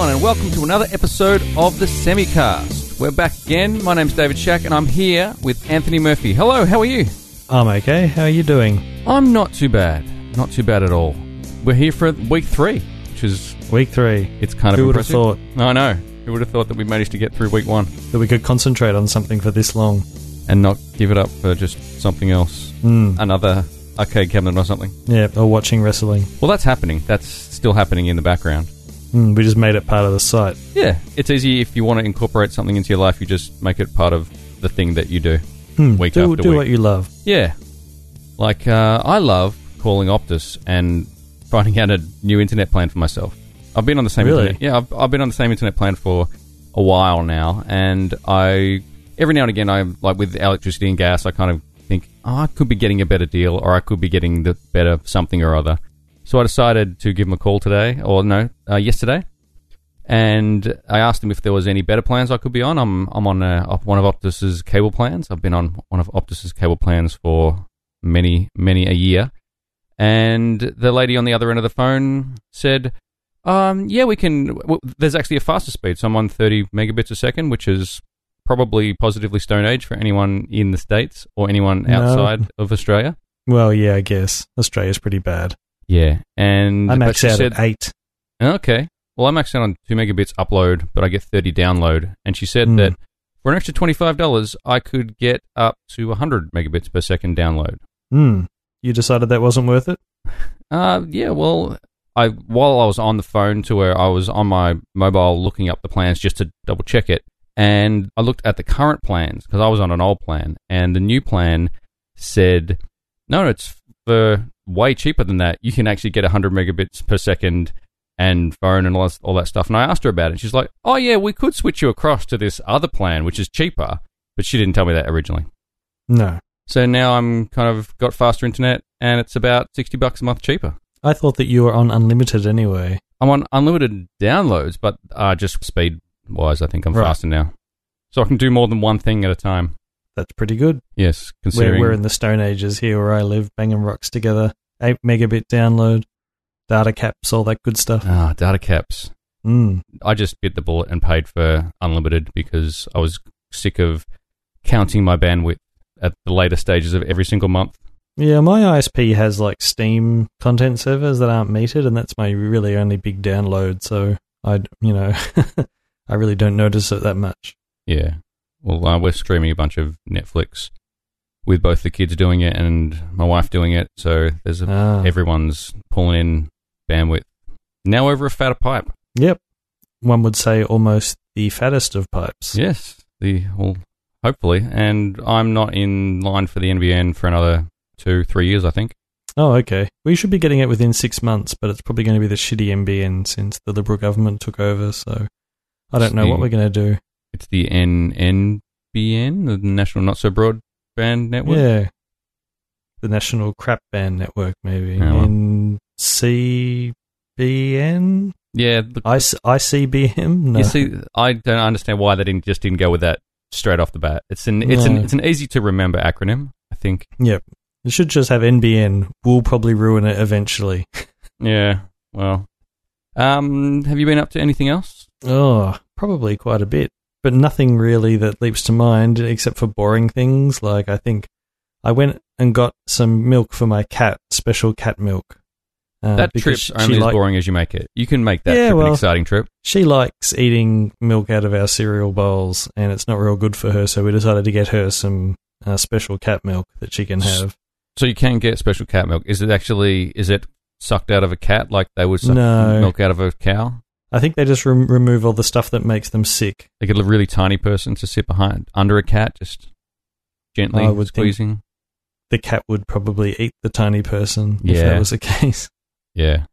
Everyone, and welcome to another episode of the Semicast. We're back again. My name's David Shack, and I'm here with Anthony Murphy. Hello, how are you? I'm okay. How are you doing? I'm not too bad. Not too bad at all. We're here for week three, which is Week three. it's kind of Who would have thought I know. Who would have thought that we managed to get through week one that we could concentrate on something for this long? and not give it up for just something else, Hmm. another arcade cabinet or something? Yeah, or watching wrestling. Well, that's happening. That's still happening in the background. Hmm, we just made it part of the site. Yeah, it's easy if you want to incorporate something into your life. You just make it part of the thing that you do. Hmm, Week do after do week. what you love. Yeah. Like, uh, I love calling Optus and finding out a new internet plan for myself. I've been on the same Really? internet. Yeah, I've, I've been on the same internet plan for a while now, and I every now and again, I'm like with electricity and gas, I kind of think, oh, I could be getting a better deal, or I could be getting the better something or other. So I decided to give him a call today, or no, uh, yesterday, and I asked him if there was any better plans I could be on. I'm I'm on op- one of Optus's cable plans. I've been on one of Optus's cable plans for many many a year, and the lady on the other end of the phone said, um, "Yeah, we can. W- there's actually a faster speed. So I'm on 30 megabits a second, which is probably positively stone age for anyone in the states or anyone No. outside of Australia." Well, yeah, I guess Australia's pretty bad. Yeah, and I max out said, at eight. Okay. Well, I'm maxed out on 2 megabits upload, but I get 30 download. And she said Hmm. that for an extra $25, I could get up to 100 megabits per second download. Hmm. You decided that wasn't worth it? Uh, yeah, well, I while I was on the phone to her, I was on my mobile looking up the plans just to double check it. And I looked at the current plans because I was on an old plan. And the new plan said, no, it's for way cheaper than that. You can actually get 100 megabits per second and phone and all that, all that stuff. And I asked her about it. She's like, oh, yeah, we could switch you across to this other plan, which is cheaper. But she didn't tell me that originally. No. So now I'm kind of got faster internet and it's about 60 bucks a month cheaper. I thought that you were on unlimited anyway. I'm on unlimited downloads, but uh, just speed wise, I think I'm Right. faster now. So I can do more than one thing at a time. That's pretty good. Yes, We're, considering. we're in the Stone Ages here where I live, banging rocks together. 8 megabit download, data caps, all that good stuff. ah, data caps. Hmm. I just bit the bullet and paid for unlimited because I was sick of counting my bandwidth at the later stages of every single month. Yeah, my ISP has like Steam content servers that aren't metered, and that's my really only big download. So I, you know, I really don't notice it that much. Yeah. Well, uh, we're streaming a bunch of Netflix with both the kids doing it and my wife doing it. So there's a, Ah. everyone's pulling in bandwidth. Now over a fatter pipe. Yep, one would say almost the fattest of pipes. Yes, the well, hopefully, and I'm not in line for the NBN for another two, three years. I think. Oh, okay. We should be getting it within six months, but it's probably going to be the shitty NBN since the Liberal government took over. So I don't know what we're going to do. It's the NNBN, the National Not So Broadband Network. Yeah, the National Crap Band Network, maybe. Oh, well. NCBN, Yeah. Look, IC- ICBM. No. You see, I don't understand why they didn't just didn't go with that straight off the bat. It's an it's an it's an easy to remember acronym. I think. Yep. It should just have NBN. We'll probably ruin it eventually. Yeah. Well. Um. Have you been up to anything else? Oh, probably quite a bit. But nothing really that leaps to mind except for boring things. Like, I think I went and got some milk for my cat, special cat milk. Uh, that trip's only as like- boring as you make it. You can make that Yeah, trip an exciting trip. She likes eating milk out of our cereal bowls, and it's not real good for her, so we decided to get her some uh, special cat milk that she can have. So you can get special cat milk. Is it actually is it sucked out of a cat like they would suck No. milk out of a cow? I think they just rem- remove all the stuff that makes them sick. They get a really tiny person to sit behind under a cat, just gently I would squeezing. The cat would probably eat the tiny person if that was the case. Yeah.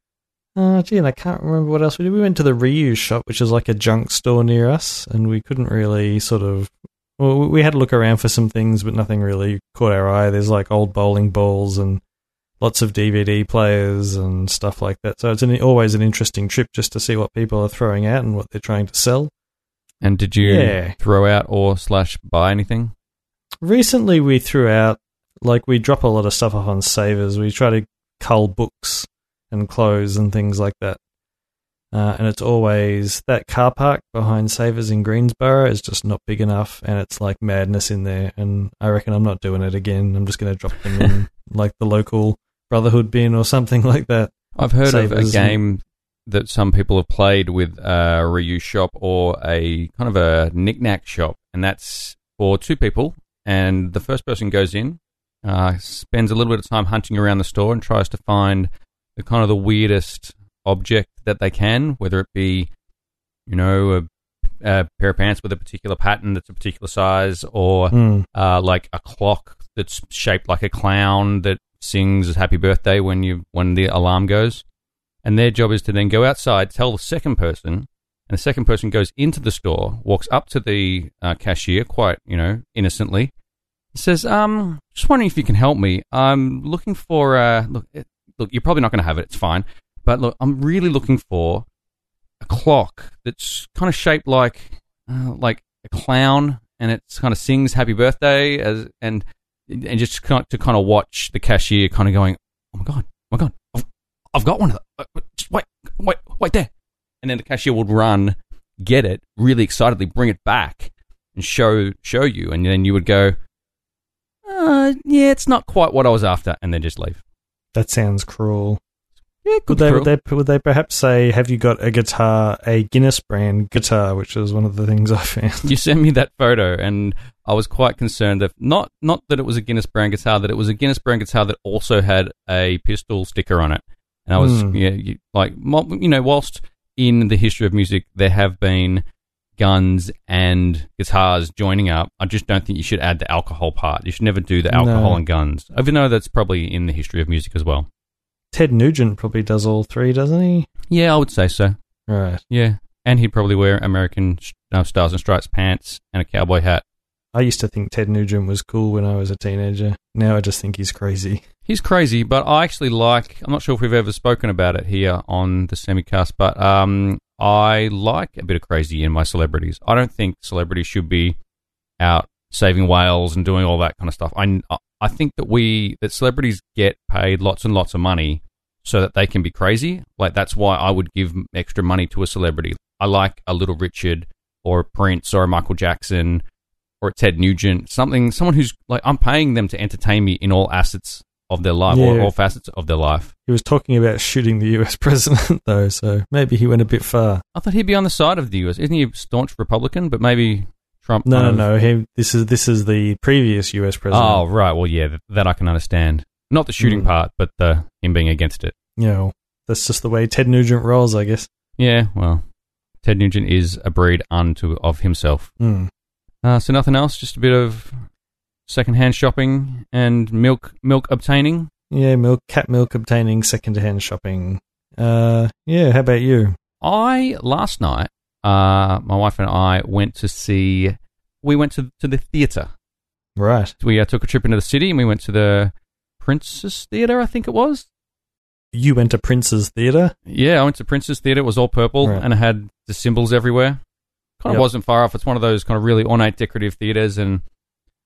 Oh, gee, and I can't remember what else we did. We went to the reuse shop, which is like a junk store near us, and we couldn't really sort of. Well, we had to look around for some things, but nothing really caught our eye. There's like old bowling balls and lots of DVD players and stuff like that. So it's an, always an interesting trip just to see what people are throwing out and what they're trying to sell. And did you Yeah. throw out or slash buy anything? Recently, we threw out like we drop a lot of stuff off on savers. We try to cull books and clothes and things like that. Uh, and it's always that car park behind Savers in Greensboro is just not big enough, and it's like madness in there. And I reckon I'm not doing it again. I'm just going to drop them in like the local Brotherhood bin or something like that. I've heard of a game that some people have played with a reuse shop or a kind of a knick-knack shop, and that's for two people. And the first person goes in, uh, spends a little bit of time hunting around the store and tries to find the kind of the weirdest object that they can, whether it be, you know, a, a pair of pants with a particular pattern that's a particular size, or Hmm. uh, like a clock that's shaped like a clown that sings "Happy Birthday" when you when the alarm goes. And their job is to then go outside, tell the second person, and the second person goes into the store, walks up to the uh, cashier, quite you know innocently, says, "Um, just wondering if you can help me. I'm looking for uh, look, it, look, you're probably not going to have it. It's fine, but look, I'm really looking for a clock that's kind of shaped like uh, like a clown, and it's kind of sings Happy Birthday as and and just kind of, to kind of watch the cashier kind of going, oh my god, oh my god, I've, I've got one of them. Uh, Just wait, wait, wait there, and then the cashier would run, get it, really excitedly bring it back and show show you, and then you would go, uh, yeah, it's not quite what I was after, and then just leave. That sounds cruel. Yeah, Would they, would they would they perhaps say, "Have you got a guitar, a Guinness brand guitar?" Which is one of the things I found. you sent me that photo, and I was quite concerned that not not that it was a Guinness brand guitar, that it was a Guinness brand guitar that also had a pistol sticker on it. And I was Hmm. yeah, you, like you know, whilst in the history of music there have been guns and guitars joining up, I just don't think you should add the alcohol part. You should never do the alcohol No. and guns, even though that's probably in the history of music as well. Ted Nugent probably does all three, doesn't he? Yeah, I would say so. Right. Yeah, and he'd probably wear American uh, Stars and Stripes pants and a cowboy hat. I used to think Ted Nugent was cool when I was a teenager. Now I just think he's crazy. He's crazy, but I actually like. I'm not sure if we've ever spoken about it here on the semicast, but um, I like a bit of crazy in my celebrities. I don't think celebrities should be out saving whales and doing all that kind of stuff. I I think that we that celebrities get paid lots and lots of money so that they can be crazy. Like that's why I would give extra money to a celebrity. I like a Little Richard or a Prince or a Michael Jackson or a Ted Nugent, something someone who's like I'm paying them to entertain me in all assets of their life or all facets of their life. He was talking about shooting the US president, though, so maybe he went a bit far. I thought he'd be on the side of the US. Isn't he a staunch Republican? But maybe Trump. No, no, no. He, this is this is the previous US president. Oh, right. Well, yeah, th- that I can understand. Not the shooting Hmm. part, but the him being against it. you know, that's just the way Ted Nugent rolls, I guess. Yeah, well, Ted Nugent is a breed unto of himself. Hmm. Uh, so nothing else, just a bit of secondhand shopping and milk milk obtaining. Yeah, milk, cat milk obtaining, secondhand shopping. Uh, yeah. How about you? I last night, uh, my wife and I went to see. We went to to the theatre. Right. We uh, took a trip into the city and we went to the Princess Theatre, I think it was. You went to Prince's Theatre. Yeah, I went to Princess Theatre. It was all purple Right. and it had the symbols everywhere. Kind of Yep. wasn't far off. It's one of those kind of really ornate decorative theatres, and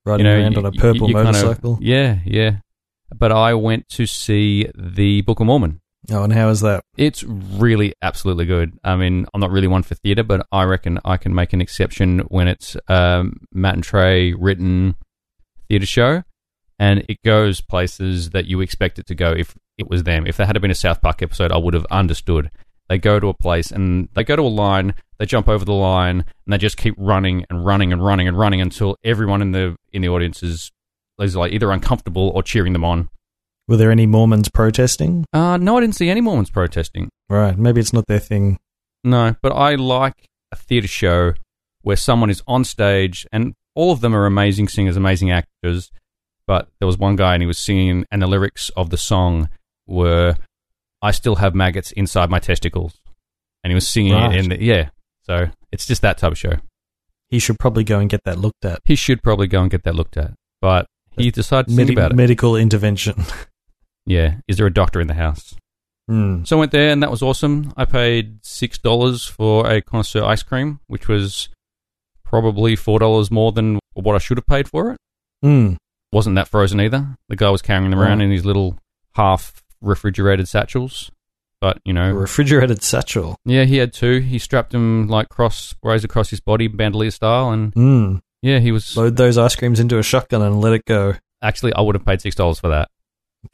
Riding you know, around on a you- purple you kind of- motorcycle. yeah, yeah. But I went to see the Book of Mormon. Oh, and how is that? It's really absolutely good. I mean, I'm not really one for theatre, but I reckon I can make an exception when it's um, Matt and Trey written theatre show, and it goes places that you expect it to go. If it was them, if there had been a South Park episode, I would have understood. They go to a place and they go to a line, they jump over the line, and they just keep running and running and running and running until everyone in the in the audience is, is like either uncomfortable or cheering them on. Were there any Mormons protesting? Uh, no, I didn't see any Mormons protesting. Right. Maybe it's not their thing. No, but I like a theatre show where someone is on stage and all of them are amazing singers, amazing actors. But there was one guy and he was singing, and the lyrics of the song were, I still have maggots inside my testicles. And he was singing Right. it in the, yeah. So it's just that type of show. He should probably go and get that looked at. He should probably go and get that looked at. But he decided to Medi- think about it. medical intervention. Yeah. Is there a doctor in the house? Hmm. So I went there and that was awesome. I paid six dollars for a connoisseur ice cream, which was probably four dollars more than what I should have paid for it. Hmm. Wasn't that frozen either? The guy was carrying them around Right. in his little half refrigerated satchels. but you A know, refrigerated satchel. yeah, he had two. He strapped them like cross ways across his body, bandolier style, and Mm. yeah, he was Load those ice creams into a shotgun and let it go. actually. I would have paid six dollars for that.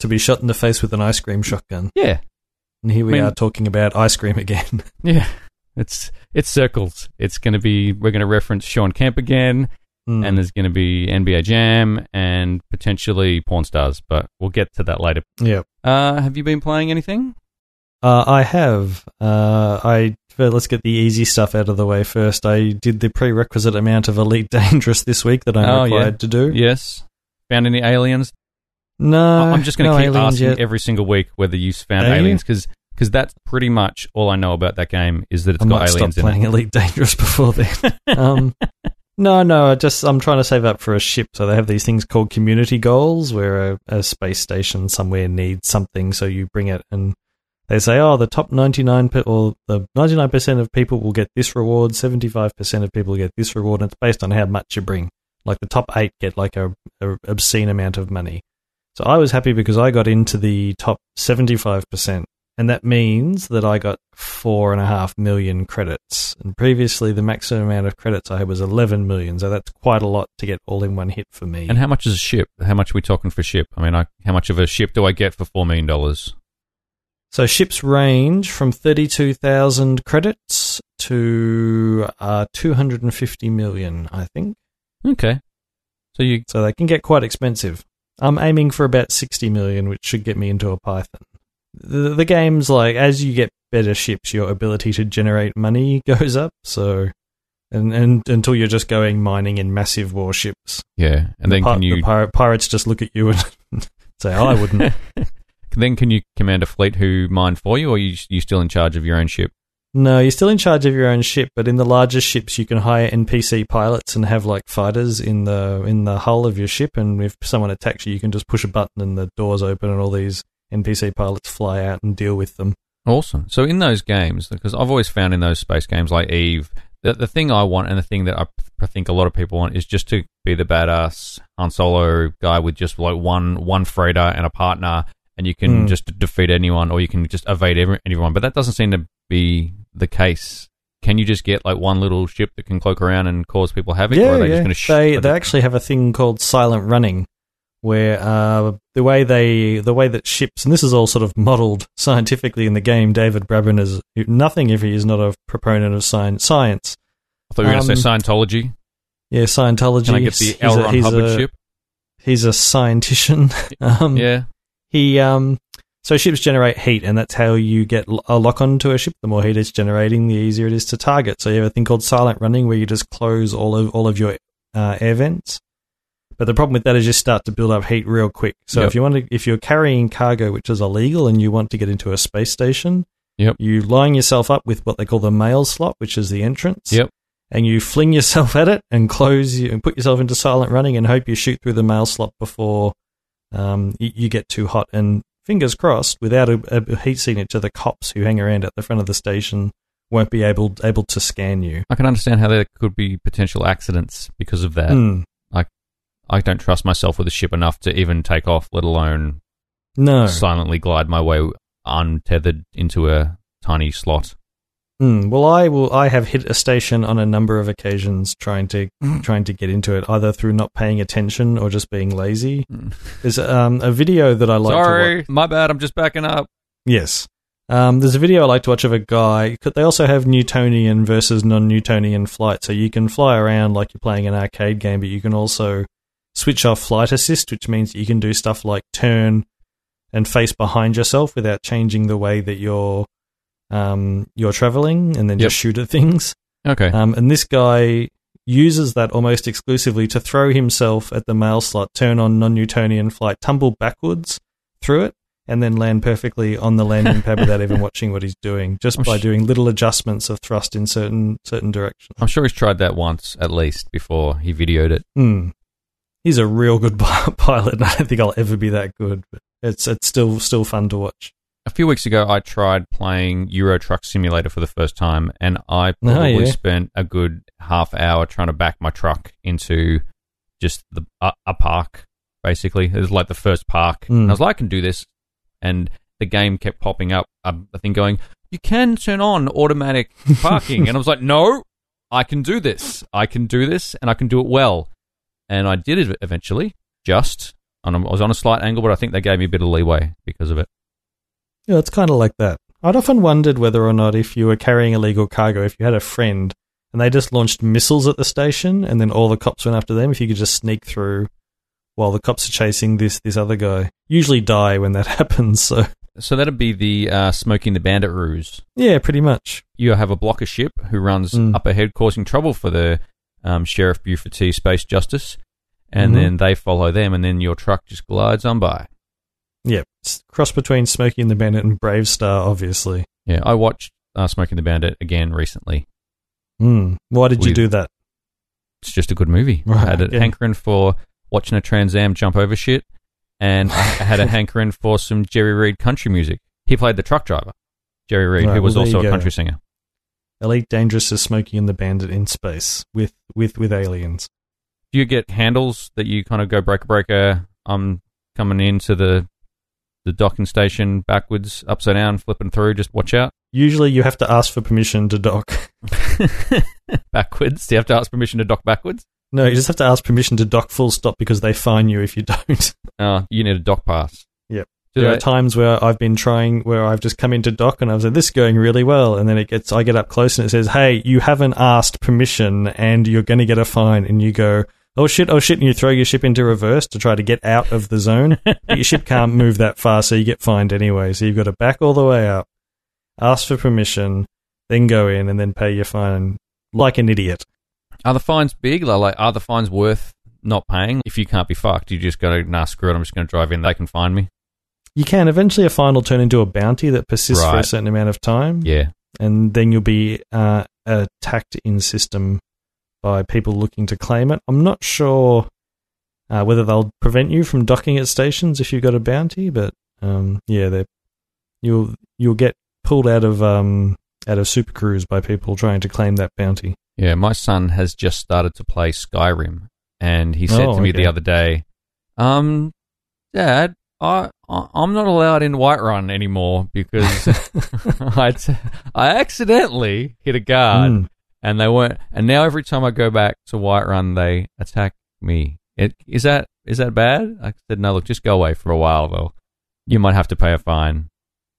To be shot in the face with an ice cream shotgun. Yeah, And here we I mean- are talking about ice cream again. yeah. It's it's circles. It's going to be. We're going to reference Shawn Kemp again. Mm. and there's going to be NBA Jam and potentially porn stars, but we'll get to that later. yeah. Uh, have you been playing anything? Uh, I have. Uh, I let's get the easy stuff out of the way first. I did the prerequisite amount of Elite Dangerous this week that I'm Oh, yeah. required to do. Yes. Found any aliens? No, I'm just going to no keep asking yet. every single week whether you found aliens because because that's pretty much all I know about that game is that it's I got might stop aliens in playing it. Elite Dangerous before then. um, no, no, I just I'm trying to save up for a ship. So they have these things called community goals, where a, a space station somewhere needs something, so you bring it, and they say, oh, the top 99 pe- or the 99 percent of people will get this reward, 75 percent of people get this reward, and it's based on how much you bring. Like the top eight get like a, a obscene amount of money. So I was happy because I got into the top 75 percent and that means that I got four and a half million credits. And previously, the maximum amount of credits I had was 11 million, so that's quite a lot to get all in one hit for me. And how much is a ship? How much are we talking for ship? I mean, I, how much of a ship do I get for $4 million? so ships range from 32,000 credits to uh, 250 million, I think. Okay. So you, So they can get quite expensive. I'm aiming for about 60 million, which should get me into a Python. The, the game's like, as you get better ships, your ability to generate money goes up. So, and, and until you're just going mining in massive warships. yeah. And then the, pi- can you, the pir- pirates just look at you and say, oh, I wouldn't. then can you command a fleet who mine for you or are you, you still in charge of your own ship? No, you're still in charge of your own ship, but in the larger ships, you can hire NPC pilots and have like fighters in the in the hull of your ship. And if someone attacks you, you can just push a button and the doors open, and all these NPC pilots fly out and deal with them. Awesome. So in those games, because I've always found in those space games like Eve, the, the thing I want and the thing that I, think a lot of people want is just to be the badass Han Solo guy with just like one one freighter and a partner, and you can Mm. just defeat anyone or you can just evade every, anyone. But that doesn't seem to be the case. Can you just get like one little ship that can cloak around and cause people havoc? or yeah, are they yeah. just going to sh- they they actually have a thing called silent running, where uh, the way they the way that ships and this is all sort of modelled scientifically in the game. David Braben is nothing if he is not a proponent of science. Science, I thought you were going to say um, Scientology. yeah, Scientology. Can I get the He's L. a- Ron he's Hubbard a, ship? He's a scientician. um, Yeah. He um so ships generate heat and that's how you get a lock on to a ship. The more heat it's generating, the easier it is to target. So you have a thing called silent running where you just close all of all of your uh, air vents. But the problem with that is you start to build up heat real quick. So Yep. if you want to, if you're carrying cargo which is illegal and you want to get into a space station, Yep. you line yourself up with what they call the mail slot, which is the entrance. Yep. And you fling yourself at it and close you and put yourself into silent running and hope you shoot through the mail slot before um, you, you get too hot. And fingers crossed, without a, a heat signature, the cops who hang around at the front of the station won't be able able to scan you. I can understand how there could be potential accidents because of that. Hmm. I don't trust myself with a ship enough to even take off, let alone No. silently glide my way untethered into a tiny slot. Hmm. Well, I will. I have hit a station on a number of occasions trying to Mm. trying to get into it, either through not paying attention or just being lazy. Mm. There's um, a video that I like to watch. Sorry, my bad. I'm just backing up. Yes. Um, there's a video I like to watch of a guy. They also have Newtonian versus non-Newtonian flight, so you can fly around like you're playing an arcade game, but you can also switch off flight assist, which means you can do stuff like turn and face behind yourself without changing the way that you're um, you're traveling, and then Yep. just shoot at things. Okay. Um, and this guy uses that almost exclusively to throw himself at the mail slot, turn on non Newtonian flight, tumble backwards through it, and then land perfectly on the landing pad without even watching what he's doing, just I'm by sh- doing little adjustments of thrust in certain certain directions. I'm sure he's tried that once at least before he videoed it. Hmm. He's a real good pilot. and I don't think I'll ever be that good, but it's it's still still fun to watch. A few weeks ago, I tried playing Euro Truck Simulator for the first time, and I Oh, probably yeah. spent a good half hour trying to back my truck into just the a, a park. Basically, it was like the first park, Mm. and I was like, "I can do this." And the game kept popping up a, a thing going, "You can turn on automatic parking," and I was like, "No, I can do this. I can do this, and I can do it well." And I did it eventually. Just and I was on a slight angle, but I think they gave me a bit of leeway because of it. Yeah, it's kind of like that. I'd often wondered whether or not if you were carrying illegal cargo, if you had a friend and they just launched missiles at the station and then all the cops went after them, if you could just sneak through while the cops are chasing this this other guy. Usually die when that happens, so So that'd be the uh, Smokey and the bandit ruse. yeah, pretty much. You have a blocker ship who runs Mm. up ahead, causing trouble for the um, Sheriff Buford T. Space Justice, and Mhm. then they follow them, and then your truck just glides on by. Yeah, it's cross between Smokey and the Bandit and BraveStarr, obviously. Yeah, I watched uh, Smokey and the Bandit again recently. Hmm. Why did you do that? It's just a good movie. I Right, had a yeah. hankering for watching a Trans Am jump over shit, and I had a hankering for some Jerry Reed country music. He played the truck driver, Jerry Reed, Right, who was well, also a country singer. Elite Dangerous is Smokey and the Bandit in space with with with aliens. Do you get handles that you kind of go breaker breaker? I'm coming into the the docking station backwards, upside down, flipping through. Just watch out. Usually, you have to ask for permission to dock. backwards. Do you have to ask permission to dock backwards? No, you just have to ask permission to dock full stop because they fine you if you don't. Oh, you need a dock pass. Yep. Do there they- are times where I've been trying where I've just come into dock and I've said this is going really well, and then it gets I get up close and it says, "Hey, you haven't asked permission, and you're going to get a fine." And you go, "Oh shit, oh shit," and you throw your ship into reverse to try to get out of the zone. but your ship can't move that far, so you get fined anyway. So you've got to back all the way up, ask for permission, then go in, and then pay your fine like an idiot. Are the fines big? Like, are the fines worth not paying? If you can't be fucked, you just go, nah, screw it, I'm just going to drive in. They can find me. You can eventually a fine will turn into a bounty that persists for a certain amount of time. Yeah. and then you'll be uh, attacked in system by people looking to claim it. I'm not sure uh, whether they'll prevent you from docking at stations if you've got a bounty, but um, yeah, they you'll you'll get pulled out of um, out of Super Cruise by people trying to claim that bounty. Yeah, my son has just started to play Skyrim, and he said Oh, to me okay. the other day, um, Dad, I, I I'm not allowed in Whiterun anymore because I t- I accidentally hit a guard, Mm. And they weren't. And now every time I go back to Whiterun, they attack me. It, is that is that bad? I said, no. Look, just go away for a while, though. You might have to pay a fine.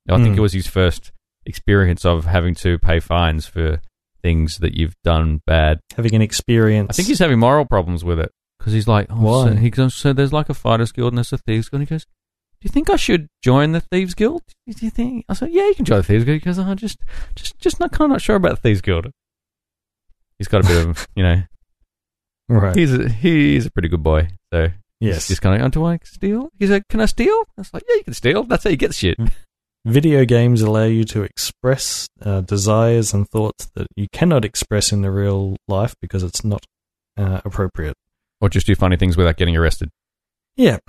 I think Mm. it was his first experience of having to pay fines for things that you've done bad. Having an experience. I think he's having moral problems with it because he's like, oh, Why? So, he goes, so there's like a fighters guild and there's a thieves guild. And he goes, do you think I should join the thieves guild? Do you think? I said, yeah, you can join the thieves guild because I'm just, just, just not kind of not sure about the thieves guild. He's got a bit of, you know, right. he's a, he's a pretty good boy. So yes. he's kind of, oh, do I steal? He's like, can I steal? I was like, yeah, you can steal. That's how you get shit. Video games allow you to express uh, desires and thoughts that you cannot express in the real life because it's not uh, appropriate. Or just do funny things without getting arrested. Yeah.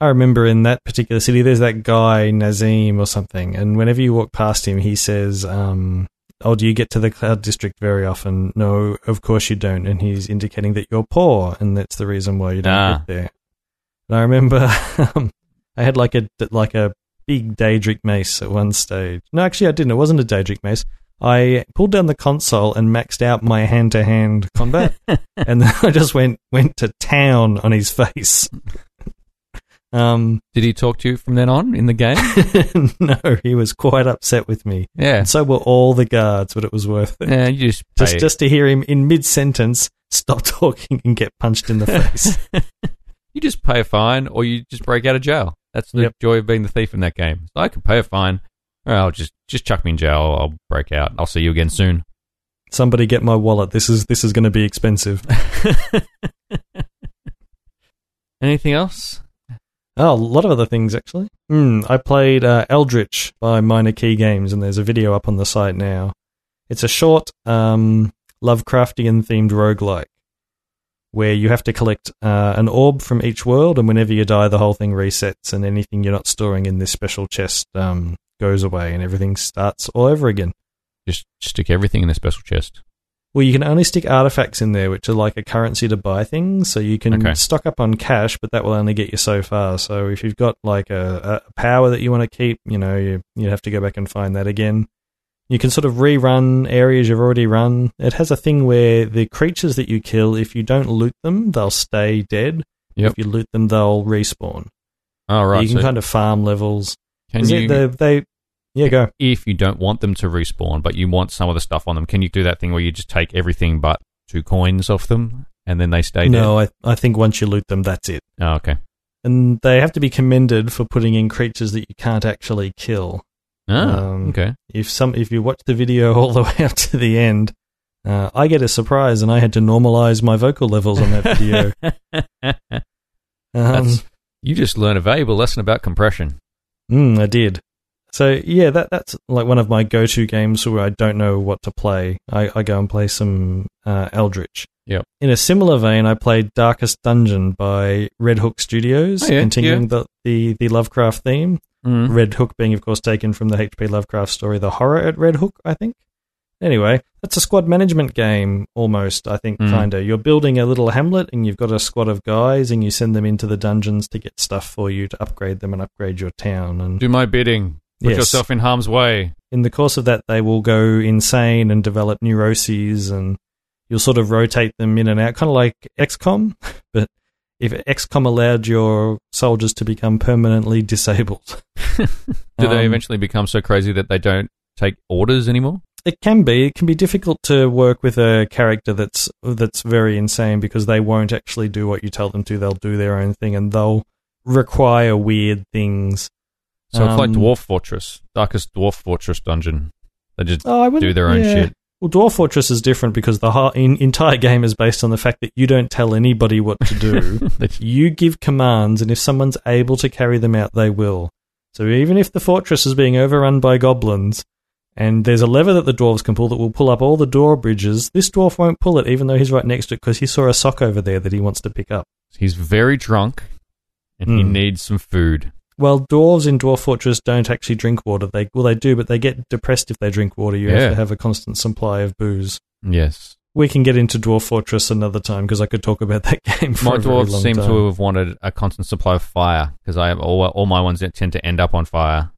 I remember in that particular city, there's that guy, Nazeem or something, and whenever you walk past him, he says, um, Oh, do you get to the Cloud District very often? No, of course you don't. And he's indicating that you're poor, and that's the reason why you don't Ah. get there. And I remember um, I had like a, like a big Daedric mace at one stage. No, actually, I didn't. It wasn't a Daedric mace. I pulled down the console and maxed out my hand to hand combat, and then I just went went to town on his face. Um, Did he talk to you from then on in the game? no, he was quite upset with me. Yeah. And so were all the guards, but it was worth it. Yeah, you just Just just to hear him in mid sentence stop talking and get punched in the face. you just pay a fine or you just break out of jail. That's the Yep. joy of being the thief in that game. So I could pay a fine. Or I'll just just chuck me in jail. I'll break out. I'll see you again soon. Somebody get my wallet. This is this is going to be expensive. Anything else? Oh, a lot of other things actually. Hmm, I played uh, Eldritch by Minor Key Games, and there's a video up on the site now. It's a short um, Lovecraftian themed roguelike where you have to collect uh, an orb from each world, and whenever you die, the whole thing resets, and anything you're not storing in this special chest um, goes away, and everything starts all over again. Just stick everything in the special chest. Well, you can only stick artifacts in there, which are like a currency to buy things. So you can Okay. stock up on cash, but that will only get you so far. So if you've got like a, a power that you want to keep, you know, you you have to go back and find that again. You can sort of rerun areas you've already run. It has a thing where the creatures that you kill, if you don't loot them, they'll stay dead. Yep. If you loot them, they'll respawn. Oh, right. you can so kind of farm levels. can you, the- they, yeah, go. if you don't want them to respawn, but you want some of the stuff on them, can you do that thing where you just take everything but two coins off them and then they stay No, I, I think once you loot them, that's it. Oh, okay. And they have to be commended for putting in creatures that you can't actually kill. Oh, Um, okay. If some, if you watch the video all the way up to the end, uh, I get a surprise, and I had to normalize my vocal levels on that video. Um, you just learned a valuable lesson about compression. mm, I did. So yeah, that that's like one of my go-to games where I don't know what to play. I, I go and play some uh, Eldritch. Yep. In a similar vein, I played Darkest Dungeon by Red Hook Studios, Oh, yeah, continuing yeah. the, the the Lovecraft theme. Mm. Red Hook being, of course, taken from the H.P. Lovecraft story, The Horror at Red Hook, I think. Anyway, that's a squad management game, almost, I think, Mm. kinda. You're building a little hamlet and you've got a squad of guys and you send them into the dungeons to get stuff for you to upgrade them and upgrade your town. And Do my bidding. Put Yes. yourself in harm's way. in the course of that, they will go insane and develop neuroses and you'll sort of rotate them in and out, kind of like XCOM, but if XCOM allowed your soldiers to become permanently disabled. Do they Um, eventually become so crazy that they don't take orders anymore? It can be. It can be difficult to work with a character that's that's very insane because they won't actually do what you tell them to. They'll do their own thing and they'll require weird things. So it's like Um, Dwarf Fortress, Darkest Dwarf Fortress dungeon. They just Oh, I wouldn't do their own yeah. shit. Well, Dwarf Fortress is different because the whole, in, entire game is based on the fact that you don't tell anybody what to do. That- you give commands, and if someone's able to carry them out, they will. So even if the fortress is being overrun by goblins, and there's a lever that the dwarves can pull that will pull up all the drawbridges, this dwarf won't pull it, even though he's right next to it, because he saw a sock over there that he wants to pick up. He's very drunk and he Hmm. needs some food. Well, dwarves in Dwarf Fortress don't actually drink water. They well, they do, but they get depressed if they drink water. You Yeah. have to have a constant supply of booze. Yes. We can get into Dwarf Fortress another time because I could talk about that game for My dwarves seem time. to have wanted a constant supply of fire because I have all, all my ones that tend to end up on fire,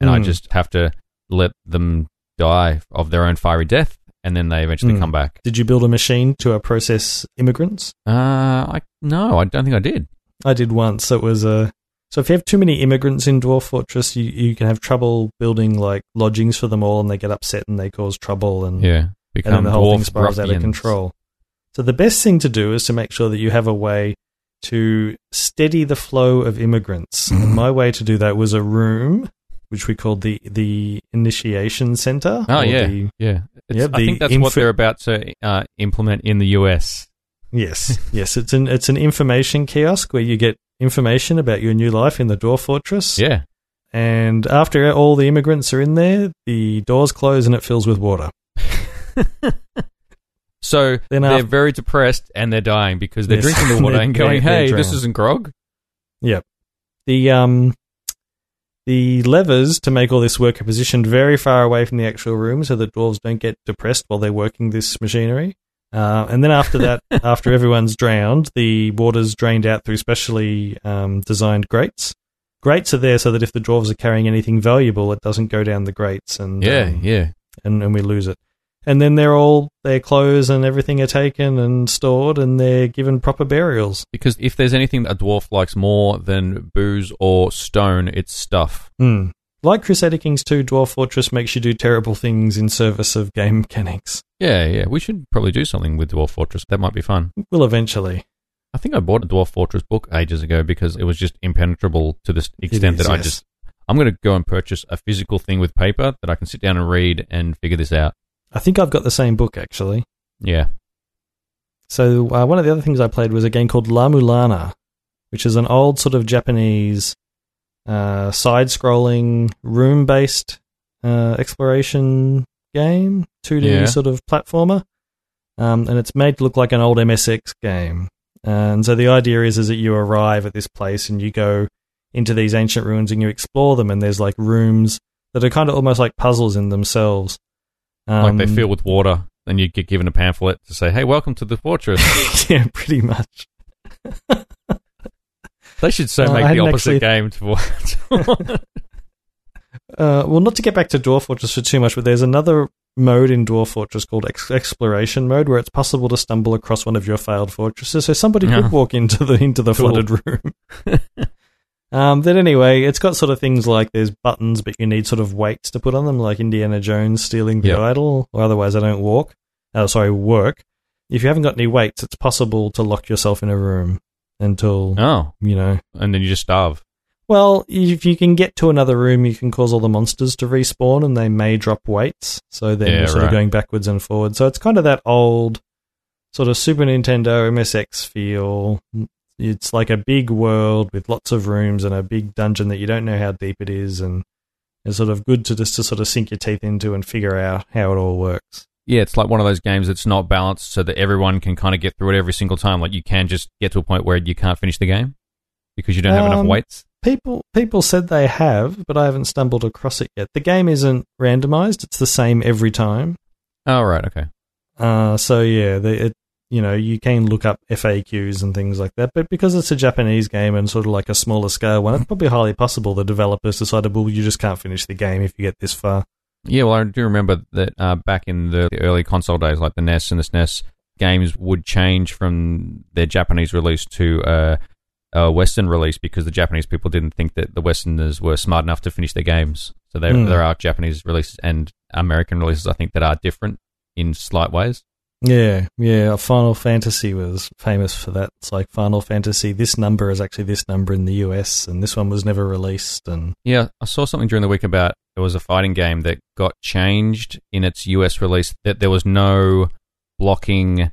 and I Hmm. just have to let them die of their own fiery death, and then they eventually Hmm. come back. Did you build a machine to uh, process immigrants? Uh, I no, I don't think I did. I did once. It was a so if you have too many immigrants in Dwarf Fortress, you, you can have trouble building like lodgings for them all, and they get upset and they cause trouble, and, Yeah, and become then the whole thing spirals out of control. So the best thing to do is to make sure that you have a way to steady the flow of immigrants. And my way to do that was a room, which we called the the initiation center. Oh yeah, the- yeah. It's, Yeah, I think that's what they're about to uh, implement in the US. Yes, yes, it's an it's an information kiosk where you get information about your new life in the Dwarf Fortress. Yeah, And after all the immigrants are in there, the doors close and it fills with water. so Then they're after- very depressed and they're dying because they're Yes. drinking the water and going, "Hey, this isn't grog." The um the levers to make all this work are positioned very far away from the actual room so that dwarves don't get depressed while they're working this machinery. Uh, and then after that, after everyone's drowned, the water's drained out through specially um, designed grates. Grates are there so that if the dwarves are carrying anything valuable, it doesn't go down the grates and Yeah, um, yeah. and, and we lose it. And then they're all their clothes and everything are taken and stored, and they're given proper burials. Because if there's anything that a dwarf likes more than booze or stone, it's stuff. Hmm. Like Crusader Kings 2, Dwarf Fortress makes you do terrible things in service of game mechanics. Yeah, yeah. We should probably do something with Dwarf Fortress. That might be fun. We'll eventually. I think I bought a Dwarf Fortress book ages ago because it was just impenetrable to this extent is, that I yes. just. I'm going to go and purchase a physical thing with paper that I can sit down and read and figure this out. I think I've got the same book actually. Yeah. So uh, one of the other things I played was a game called La Mulana, which is an old sort of Japanese uh, side-scrolling, room-based uh, exploration game, 2D Yeah. sort of platformer, um, and it's made to look like an old MSX game. And so the idea is, is that you arrive at this place and you go into these ancient ruins and you explore them, and there's like rooms that are kind of almost like puzzles in themselves. like they Um, fill with water and you get given a pamphlet to say, "Hey, welcome to the fortress." yeah, pretty much. they should so Uh, make the opposite game to. Uh, well, not to get back to Dwarf Fortress for too much, but there's another mode in Dwarf Fortress called ex- Exploration Mode, where it's possible to stumble across one of your failed fortresses. So somebody Yeah. could walk into the into the Cool. flooded room. um, then anyway, it's got sort of things like there's buttons, but you need sort of weights to put on them, like Indiana Jones stealing the Yep. idol, or otherwise I don't walk. Oh, sorry, work. If you haven't got any weights, it's possible to lock yourself in a room until oh, you know and then you just starve. well, if you can get to another room, you can cause all the monsters to respawn and they may drop weights. So then Yeah, you're sort right. of going backwards and forwards. So it's kind of that old sort of Super Nintendo MSX feel. It's like a big world with lots of rooms and a big dungeon that you don't know how deep it is. And it's sort of good to just to sort of sink your teeth into and figure out how it all works. Yeah, it's like one of those games that's not balanced, so that everyone can kind of get through it every single time. Like you can just get to a point where you can't finish the game because you don't have enough Um, weights. People people said they have, but I haven't stumbled across it yet. The game isn't randomized; it's the same every time. Oh, right, okay. Uh, so yeah, the, it, you know, you can look up FAQs and things like that, but because it's a Japanese game and sort of like a smaller scale one, it's probably highly possible the developers decided, well, you just can't finish the game if you get this far. Yeah, well, I do remember that uh, back in the, the early console days, like the NES and the SNES, games would change from their Japanese release to uh, a Western release because the Japanese people didn't think that the Westerners were smart enough to finish their games. So there, Hmm. there are Japanese releases and American releases, I think, that are different in slight ways. Yeah, yeah. Final Fantasy was famous for that. It's like Final Fantasy. This number is actually this number in the US, and this one was never released. And Yeah, I saw something during the week about there was a fighting game that got changed in its US release that there was no blocking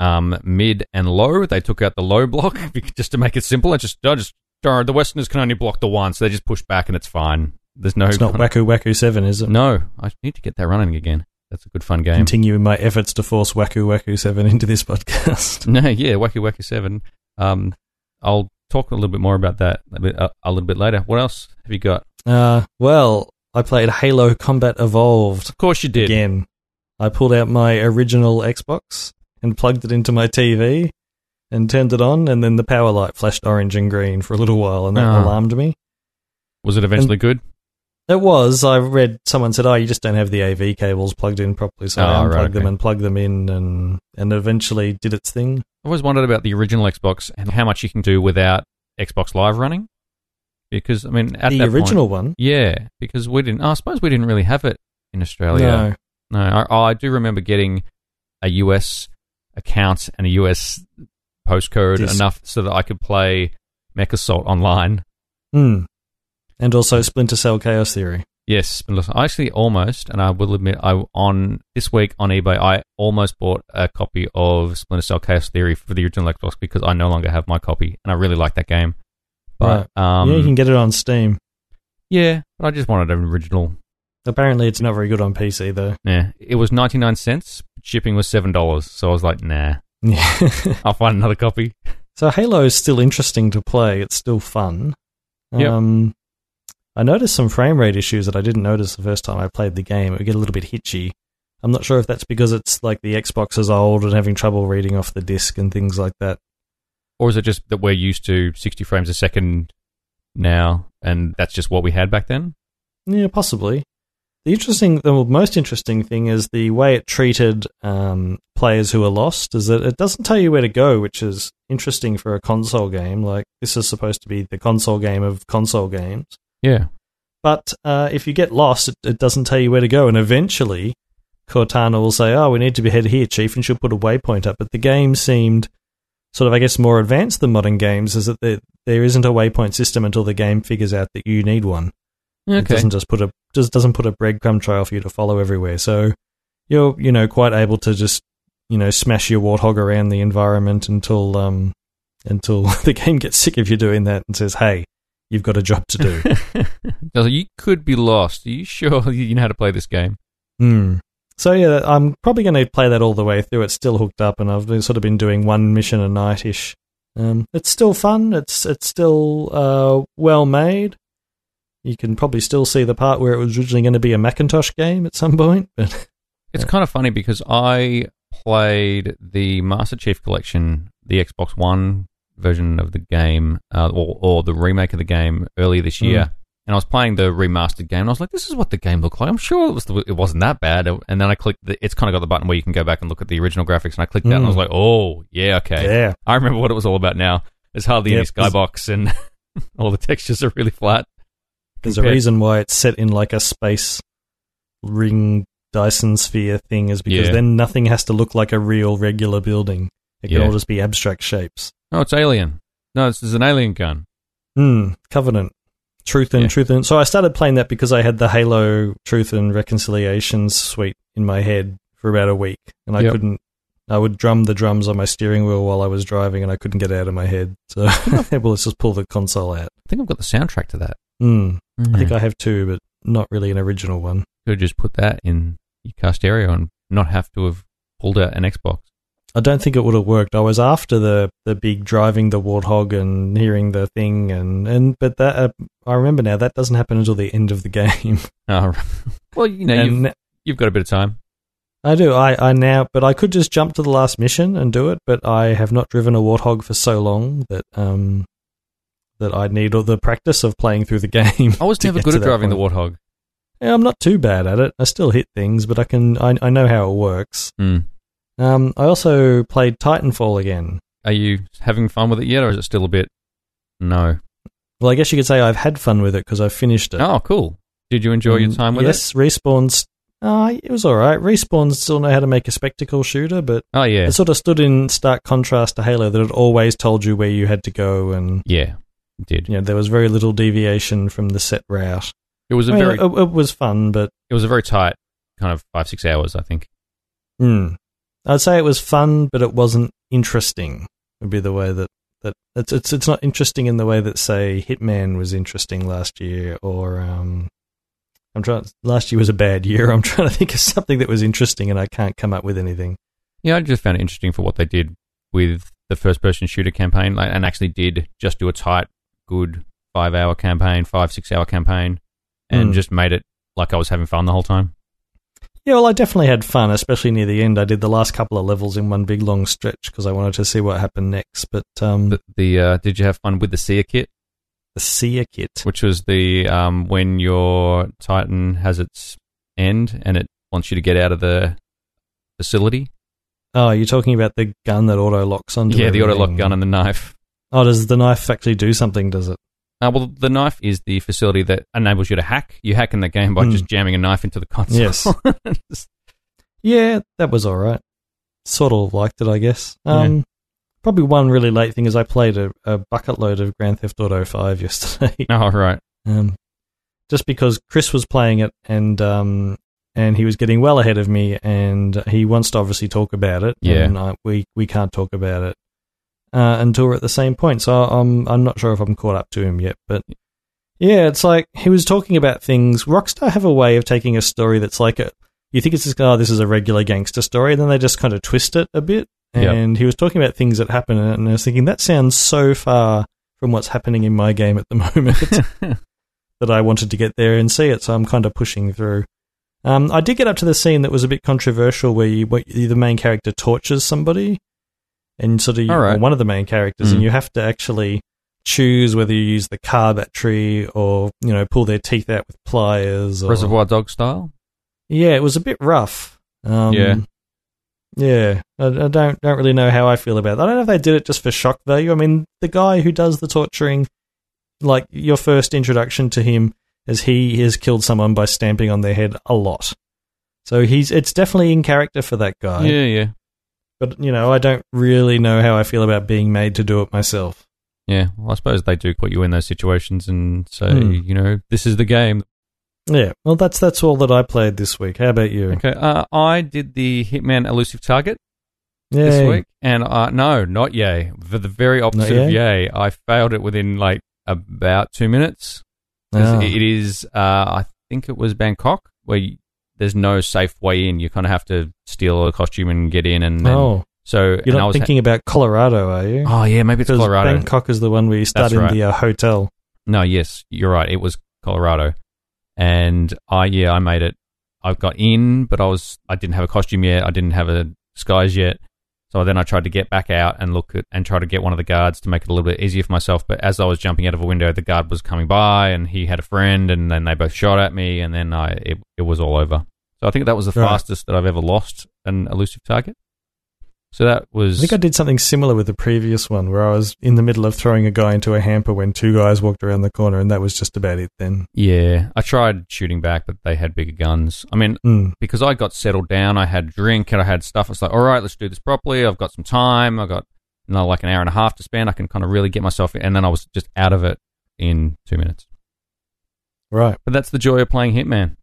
um, mid and low. They took out the low block just to make it simple. It just, I just the Westerners can only block the one, so they just push back and it's fine. There's no it's not Waku Waku Seven, is it? No, I need to get that running again. That's a good fun game. Continuing my efforts to force Waku Waku Seven into this podcast. No, yeah, Wacky Wacky Seven. Um, I'll talk a little bit more about that a, bit, uh, a little bit later. What else have you got? Uh, well, I played Halo Combat Evolved Of course you did. again. I pulled out my original Xbox and plugged it into my TV and turned it on, and then the power light flashed orange and green for a little while, and that Oh. alarmed me. Was it eventually good? It was. I read someone said, "Oh, you just don't have the AV cables plugged in properly." So I Oh, unplugged right, them and plugged them in, and and eventually did its thing. I've always wondered about the original Xbox and how much you can do without Xbox Live running. Because I mean, at the original point, one. yeah, because we didn't. I suppose we didn't really have it in Australia. No. No, I, oh, I do remember getting a US account and a US postcode Disc. enough so that I could play Mech Assault online. Hmm. And also Splinter Cell Chaos Theory. Yes, I actually almost, and I will admit, I on this week on eBay, I almost bought a copy of Splinter Cell Chaos Theory for the original Xbox because I no longer have my copy, and I really like that game. But um, yeah, you can get it on Steam. yeah, but I just wanted an original. Apparently, it's not very good on PC though. Yeah, it was ninety nine cents. Shipping was seven dollars, so I was like, nah, Yeah. I'll find another copy. so Halo is still interesting to play. It's still fun. Yep. Um, I noticed some frame rate issues that I didn't notice the first time I played the game. It would get a little bit hitchy. I'm not sure if that's because it's like the Xbox is old and having trouble reading off the disc and things like that. Or is it just that we're used to sixty frames a second now, and that's just what we had back then? Yeah, possibly. The interesting, the most interesting thing is the way it treated um, players who are lost. Is that it doesn't tell you where to go, which is interesting for a console game. Like this is supposed to be the console game of console games. Yeah. But uh, if you get lost, it, it doesn't tell you where to go, and eventually Cortana will say, "Oh, we need to be headed here, Chief," and she'll put a waypoint up. But the game seemed sort of, I guess, more advanced than modern games. Is that there, there isn't a waypoint system until the game figures out that you need one. It Okay. doesn't just put a just doesn't put a breadcrumb trail for you to follow everywhere. So you're you know quite able to just you know smash your warthog around the environment until um until the game gets sick of you doing that and says, "Hey, you've got a job to do." So you could be lost. Are you sure you know how to play this game? Hmm. So yeah, I'm probably going to play that all the way through. It's still hooked up, and I've been, sort of been doing one mission a night ish. Um, it's still fun. It's it's still uh, well made. You can probably still see the part where it was originally going to be a Macintosh game at some point, but It's kind of funny because I played the Master Chief Collection, the Xbox One version of the game, uh, or, or the remake of the game earlier this year. Mm. And I was playing the remastered game, and I was like, "This is what the game looked like." I'm sure it was. The, it wasn't that bad. And then I clicked. The, it's kind of got the button where you can go back and look at the original graphics, and I clicked that, and I was Mm. like, "Oh, yeah, okay." Yeah. I remember what it was all about now. There's hardly any Yep, 'cause- skybox, and all the textures are really flat. There's a reason why it's set in like a space ring Dyson sphere thing, is because Yeah. then nothing has to look like a real regular building. It can Yeah. all just be abstract shapes. Oh, it's Alien. No, this is an Alien gun. Hmm. Covenant. Truth and Yeah. Truth and so I started playing that because I had the Halo Truth and Reconciliation suite in my head for about a week, and I Yep. couldn't. I would drum the drums on my steering wheel while I was driving, and I couldn't get it out of my head. So, well, let's just pull the console out. I think I've got the soundtrack to that. Hmm. I think Mhm. I have two, but not really an original one. could just put that in your car stereo and not have to have pulled out an Xbox. I don't think it would have worked. I was after the the big driving the warthog and hearing the thing and and but that uh, I remember now that doesn't happen until the end of the game. Oh, well, you know, you've, you've got a bit of time. I do. I I now but I could just jump to the last mission and do it, but I have not driven a warthog for so long that um that I need all the practice of playing through the game. I was never good at driving point. the Warthog. Yeah, I'm not too bad at it. I still hit things, but I can I I know how it works. Mm. Um I also played Titanfall again. Are you having fun with it yet, or is it still a bit? No. Well, I guess you could say I've had fun with it because I've finished it. Oh, cool. Did you enjoy your Um, time with it? yes, Respawn's. Uh, it was all right. Respawn still know how to make a spectacle shooter, but? Oh, yeah. it sort of stood in stark contrast to Halo that it always told you where you had to go, and Yeah, it did. you know there was very little deviation from the set route. It was a I mean, very, it, it was fun, but it was a very tight kind of five six hours. I think. hmm, I'd say it was fun, but it wasn't interesting. Would be the way that that it's it's it's not interesting in the way that say Hitman was interesting last year, or um. I'm trying. Last year was a bad year. I'm trying to think of something that was interesting, and I can't come up with anything. Yeah, I just found it interesting for what they did with the first person shooter campaign, like, and actually did just do a tight, good five hour campaign, five six hour campaign, and Mm. just made it like I was having fun the whole time. Yeah, well, I definitely had fun, especially near the end. I did the last couple of levels in one big long stretch because I wanted to see what happened next. But um, The, the uh, did you have fun with the Seer kit, the Seer kit. which was the um, when your Titan has its end and it wants you to get out of the facility? Oh, you're talking about the gun that auto locks onto yeah, the auto lock gun and the knife. Oh, does the knife actually do something? Does it? Uh, well, the knife is the facility that enables you to hack. You hack in the game by Hmm. just jamming a knife into the console. Yes. Yeah, that was all right. Sort of liked it, I guess. Um, Probably one really late thing is I played a, a bucket load of Grand Theft Auto Five yesterday. oh, right. um, just because Chris was playing it and um, and he was getting well ahead of me, and he wants to obviously talk about it. Yeah. and I, we we can't talk about it uh, until we're at the same point. So I'm I'm not sure if I'm caught up to him yet, but yeah, it's like he was talking about things. Rockstar have a way of taking a story that's like a you think it's just oh this is a regular gangster story, and then they just kind of twist it a bit. Yep. And he was talking about things that happen, and I was thinking that sounds so far from what's happening in my game at the moment that I wanted to get there and see it, so I'm kind of pushing through. Um, I did get up to the scene that was a bit controversial, where you, where you- the main character tortures somebody, and sort of right. one of the main characters, Mm. and you have to actually choose whether you use the car battery or you know pull their teeth out with pliers. Or, Reservoir Dog style. Yeah, it was a bit rough. Um, Yeah. Yeah, I, I don't don't really know how I feel about that. I don't know if they did it just for shock value. I mean, the guy who does the torturing, like your first introduction to him, as he has killed someone by stamping on their head a lot. So he's it's definitely in character for that guy. yeah, yeah, But you know, I don't really know how I feel about being made to do it myself. yeah. Well, I suppose they do put you in those situations and say, Hmm. you know, this is the game. Yeah. Well, that's that's all that I played this week. How about you? Okay. Uh, I did the Hitman Elusive Target Yay. this week, and uh, no, not yay. For the very opposite of yay? yay, I failed it within like about two minutes. Ah. It is, uh, I think it was Bangkok, where you, there's no safe way in. You kind of have to steal a costume and get in, and then, oh, so you're not was ha- thinking about Colorado, are you? oh yeah, maybe it's Because Colorado. Bangkok is the one where you start That's in right. the uh, hotel. No, yes, you're right. It was Colorado, and I yeah, I made it I got in, but I was I didn't have a costume yet. I didn't have a disguise yet. So then I tried to get back out and look at and try to get one of the guards to make it a little bit easier for myself. But as I was jumping out of a window, the guard was coming by and he had a friend, and then they both shot at me, and then I it, it was all over. So I think that was the Right. fastest that I've ever lost an elusive target. So that was I think I did something similar with the previous one where I was in the middle of throwing a guy into a hamper when two guys walked around the corner, and that was just about it then. yeah. I tried shooting back, but they had bigger guns. I mean, Mm. because I got settled down, I had drink and I had stuff. I was like, all right, let's do this properly. I've got some time. I've got you know, like an hour and a half to spend. I can kind of really get myself in. And then I was just out of it in two minutes. Right. But that's the joy of playing Hitman.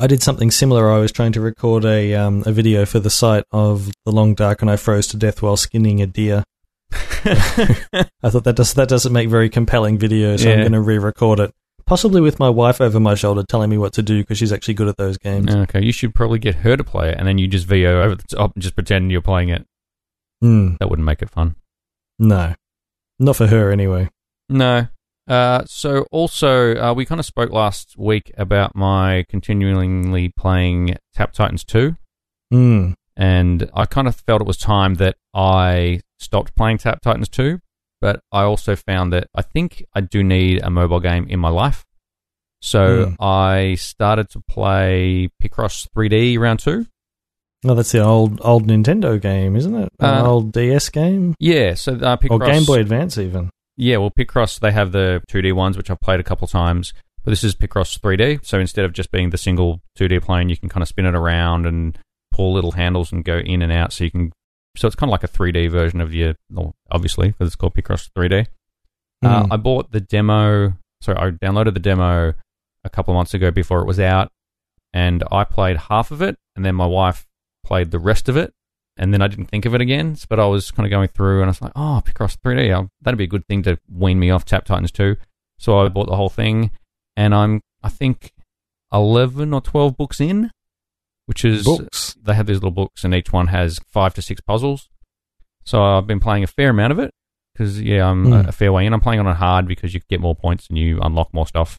I did something similar. I was trying to record a um, a video for the site of the long dark, and I froze to death while skinning a deer. I thought that does that doesn't make very compelling video, so I'm going to re-record it, possibly with my wife over my shoulder, telling me what to do because she's actually good at those games. okay, you should probably get her to play it, and then you just VO over the top and just pretend you're playing it. Hmm. That wouldn't make it fun. no, not for her anyway. No. Uh, so also, uh, we kind of spoke last week about my continually playing Tap Titans 2. Hmm. and I kind of felt it was time that I stopped playing Tap Titans 2, but I also found that I think I do need a mobile game in my life. So Hmm. I started to play Picross 3D round 2. Oh, that's the old old Nintendo game, isn't it? An Uh, old DS game Yeah, so uh, Picross or Game Boy Advance, even. Yeah, well, Picross they have the 2D ones, which I've played a couple times, but this is Picross 3D. So instead of just being the single 2D plane, you can kind of spin it around and pull little handles and go in and out. So you can, so it's kind of like a 3D version of your, well, obviously because it's called Picross 3D. Uh, Hmm. I bought the demo. Sorry, I downloaded the demo a couple of months ago before it was out, and I played half of it, and then my wife played the rest of it, and then I didn't think of it again. But I was kind of going through, and I was like, "Oh, Picross 3D, oh, that'd be a good thing to wean me off Tap Titans 2." So I bought the whole thing, and I'm I think eleven or twelve books in, which is Books. they have these little books, and each one has five to six puzzles. So I've been playing a fair amount of it because yeah, I'm Hmm. a, a fair way in. I'm playing on it hard because you get more points and you unlock more stuff.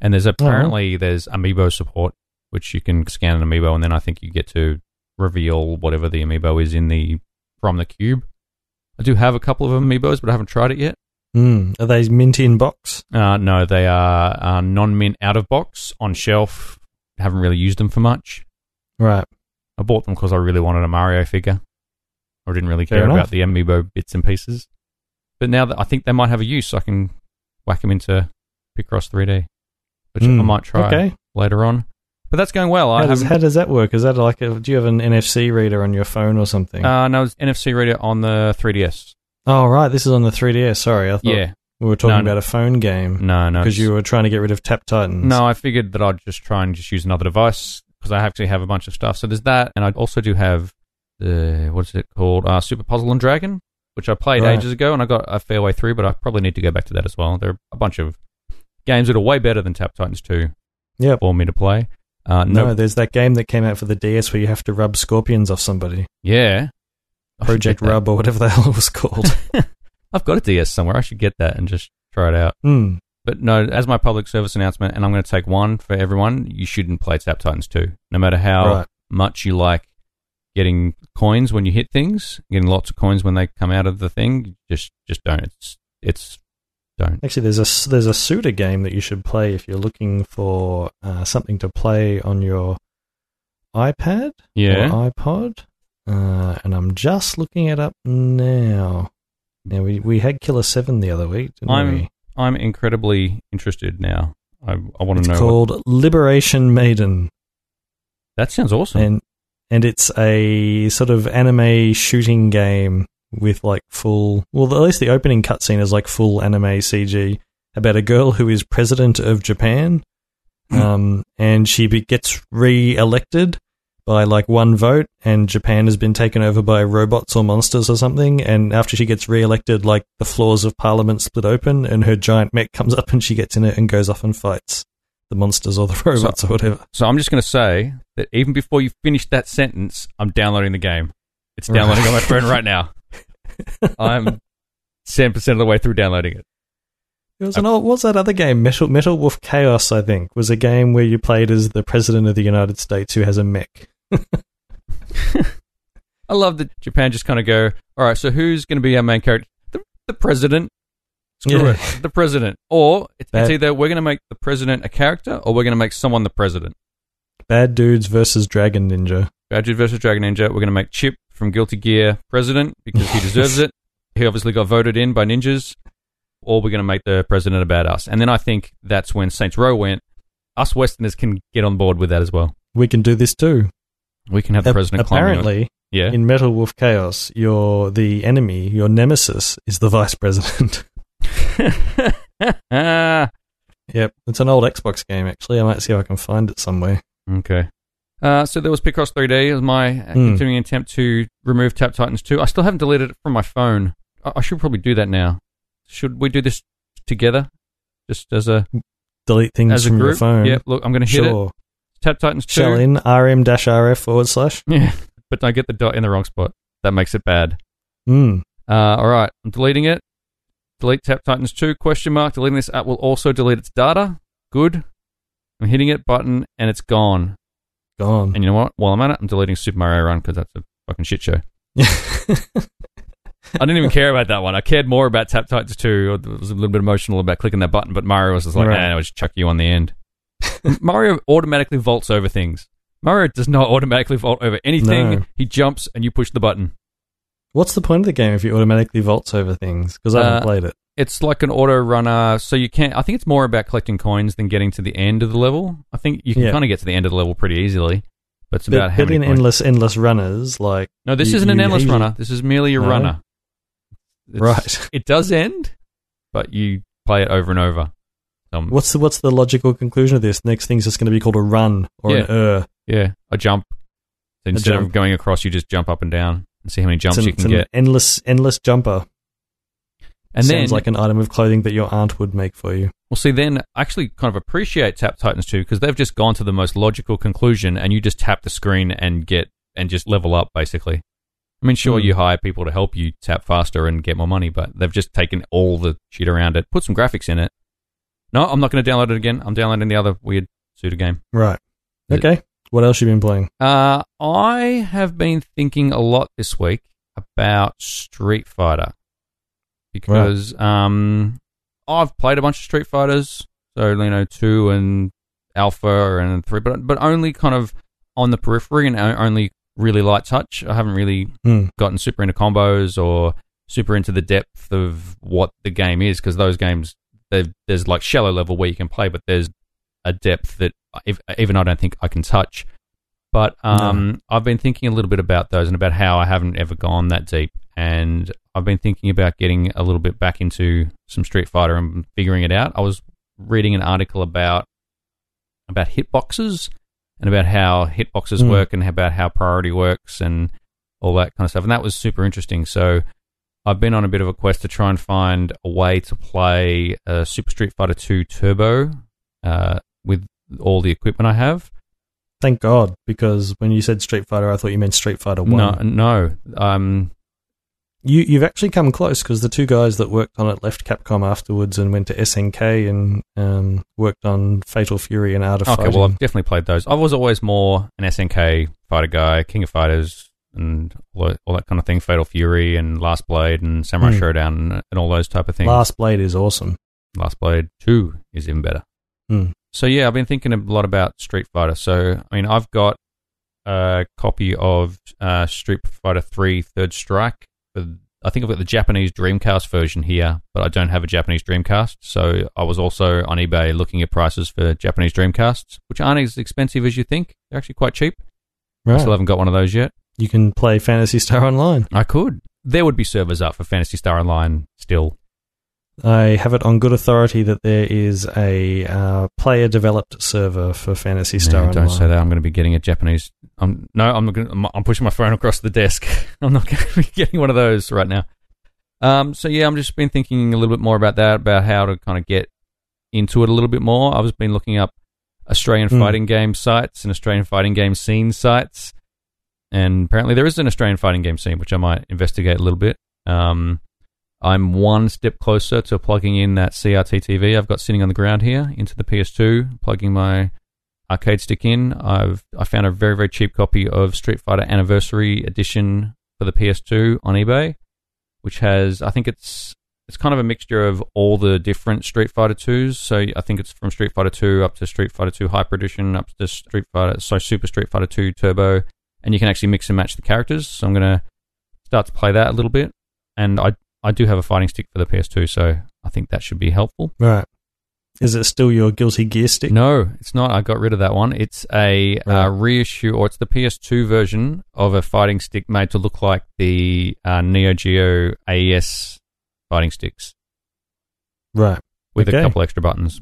And there's apparently there's amiibo support, which you can scan an amiibo, and then I think you get to reveal whatever the amiibo is in the from the cube. I do have a couple of amiibos, but I haven't tried it yet. Hmm. Are they mint in box? Uh, no, they are uh, non-mint out of box on shelf. Haven't really used them for much. Right. I bought them because I really wanted a Mario figure. I didn't really Fair care enough. about the amiibo bits and pieces. But now that I think they might have a use, so I can whack them into Picross 3D, which I Hmm. might try Okay. later on. But that's going well. I How does, how does that work? Is that like a, do you have an NFC reader on your phone or something? uh, no, it's NFC reader on the 3DS. oh, right. This is on the 3DS. Sorry, I thought Yeah, we were talking No, about a phone game no, no. because you were trying to get rid of Tap Titans. No, I figured that I'd just try and just use another device because I actually have a bunch of stuff. So there's that, and I also do have the what's it called? Uh, Super Puzzle and Dragon, which I played Right. ages ago, and I got a fair way through. But I probably need to go back to that as well. There are a bunch of games that are way better than Tap Titans 2 Yep. for me to play. Uh, No, no, there's that game that came out for the DS where you have to rub scorpions off somebody. yeah, I Project. Rub or whatever the hell it was called. I've got a DS somewhere. I should get that and just try it out. Hmm. But no, as my public service announcement, and I'm going to take one for everyone. You shouldn't play Tap Titans 2, no matter how Right. much you like getting coins when you hit things, getting lots of coins when they come out of the thing. Just, just don't. It's, it's don't. Actually, there's a there's a Suda game that you should play if you're looking for uh, something to play on your iPad Yeah. or iPod. Uh, and I'm just looking it up now. Now we we had Killer Seven the other week, didn't I'm we? I'm incredibly interested now. I, I want to know. It's called Liberation Maiden, that sounds awesome. and and it's a sort of anime shooting game with like full. Well, at least the opening cutscene is like full anime CG about a girl who is president of Japan, um, and she be- gets re-elected by like one vote, and Japan has been taken over by robots or monsters or something. And after she gets re-elected, like the floors of Parliament split open, and her giant mech comes up, and she gets in it and goes off and fights the monsters or the robots or whatever. so I'm just going to say that even before you finish that sentence, I'm downloading the game. It's Right. downloading on my phone right now. I'm 10% of the way through downloading it. It was an old. What's that other game? Metal Metal Wolf Chaos, I think, was a game where you played as the president of the United States who has a mech. I love that Japan just kind of go, all right, so who's going to be our main character? The, the president. Screw Yeah. it, the president. Or it's, it's either we're going to make the president a character, or we're going to make someone the president. Bad dudes versus Dragon Ninja. Bad Dudes versus Dragon Ninja. We're going to make Chipp from Guilty Gear president because he deserves it. He obviously got voted in by ninjas. Or we're going to make the president a badass. And then I think that's when Saints Row went. Us Westerners can get on board with that as well. We can do this too. We can have the president climbing apparently, Yeah. in Metal Wolf Chaos, your the enemy, your nemesis, is the vice president. ah, yep, it's an old Xbox game. Actually, I might see if I can find it somewhere. okay. Uh, so there was Picross 3D. It was my Hmm. continuing attempt to remove Tap Titans 2. I still haven't deleted it from my phone. I, I should probably do that now. Should we do this together? Just as a Delete things as a from group? your phone. Yeah, look, I'm going to hit sure. it. Tap Titans 2. Shell in rm-rf forward slash. Yeah, but don't get the dot in the wrong spot. That makes it bad. Mm. Uh, all right, I'm deleting it. Delete Tap Titans 2, question mark. Deleting this app will also delete its data. Good. I'm hitting it, button, and it's gone. Gone. And you know what? While I'm at it, I'm deleting Super Mario Run because that's a fucking shit show. I didn't even care about that one. I cared more about Tap Titans 2. I was a little bit emotional about clicking that button, but Mario was just like, Right. nah, I'll just chuck you on the end. Mario automatically vaults over things. Mario does not automatically vault over anything. No. He jumps and you push the button. What's the point of the game if you automatically vaults over things? Because I haven't Uh, played it. It's like an auto runner, so you can't. I think it's more about collecting coins than getting to the end of the level. I think you can Yeah. kind of get to the end of the level pretty easily, but it's about But, how but many in coins. endless endless runners, like No, this you- isn't an you endless usually- runner. This is merely a No? runner. Right. It does end, but you play it over and over. Um, What's the what's the logical conclusion of this? Next thing's just going to be called a run or an er. yeah, a jump. So instead jump. of going across, you just jump up and down and see how many jumps It's an, you it's can an get. endless endless jumper. And then, Sounds like an item of clothing that your aunt would make for you. well, see, then I actually kind of appreciate Tap Titans 2 because they've just gone to the most logical conclusion, and you just tap the screen and get and just level up basically. I mean, sure, Hmm. you hire people to help you tap faster and get more money, but they've just taken all the shit around it, put some graphics in it. No, I'm not going to download it again. I'm downloading the other weird Suda game. Right. Is it- Okay. What else you been playing? Uh, I have been thinking a lot this week about Street Fighter because um, I've played a bunch of Street Fighters, so you know two and Alpha and three, but but only kind of on the periphery and only really light touch. I haven't really Hmm. gotten super into combos or super into the depth of what the game is because those games there's like shallow level where you can play, but there's a depth that if, even I don't think I can touch. But um, I've been thinking a little bit about those and about how I haven't ever gone that deep, and I've been thinking about getting a little bit back into some Street Fighter and figuring it out. I was reading an article about about hitboxes and about how hitboxes Hmm. work and about how priority works and all that kind of stuff. And that was super interesting. So I've been on a bit of a quest to try and find a way to play uh, Super Street Fighter 2 Turbo uh, with all the equipment I have. Thank God, because when you said Street Fighter, I thought you meant Street Fighter One. No, no. Um, You you've actually come close because the two guys that worked on it left Capcom afterwards and went to SNK and um, worked on Fatal Fury and Art of okay, Fighting. well, I've definitely played those. I was always more an SNK fighter guy, King of Fighters, and all that, all that kind of thing. Fatal Fury and Last Blade and Samurai Hmm. Shodown and, and all those type of things. Last Blade is awesome. Last Blade 2 is even better. Hmm. So yeah, I've been thinking a lot about Street Fighter. So I mean, I've got a copy of uh, Street Fighter 3 Third Strike. I think I've got the Japanese Dreamcast version here, but I don't have a Japanese Dreamcast. So I was also on eBay looking at prices for Japanese Dreamcasts, which aren't as expensive as you think. They're actually quite cheap. I still haven't got one of those yet. You can play Phantasy Star Online. I could. There would be servers up for Phantasy Star Online still. I have it on good authority that there is a uh, player developed server for Phantasy Star No, don't say that. I'm going to be getting a Japanese. I'm no. I'm going. I'm, I'm pushing my phone across the desk. I'm not going to be getting one of those right now. Um. So yeah, I'm just been thinking a little bit more about that, about how to kind of get into it a little bit more. I've been looking up Australian Hmm. fighting game sites and Australian fighting game scene sites, and apparently there is an Australian fighting game scene, which I might investigate a little bit. Um. I'm one step closer to plugging in that CRT TV I've got sitting on the ground here into the PS2, plugging my arcade stick in. I've I found a very very cheap copy of Street Fighter Anniversary Edition for the PS2 on eBay, which has I think it's it's kind of a mixture of all the different Street Fighter 2s. So I think it's from Street Fighter 2 up to Street Fighter 2 Hyper Edition up to Street Fighter so Super Street Fighter 2 Turbo, and you can actually mix and match the characters. So I'm gonna start to play that a little bit, and I I do have a fighting stick for the PS2, so I think that should be helpful. Right. Is it still your Guilty Gear stick? No, it's not. I got rid of that one. It's a uh, reissue, or it's the PS2 version of a fighting stick made to look like the uh, Neo Geo AES fighting sticks Right. with Okay. a couple extra buttons.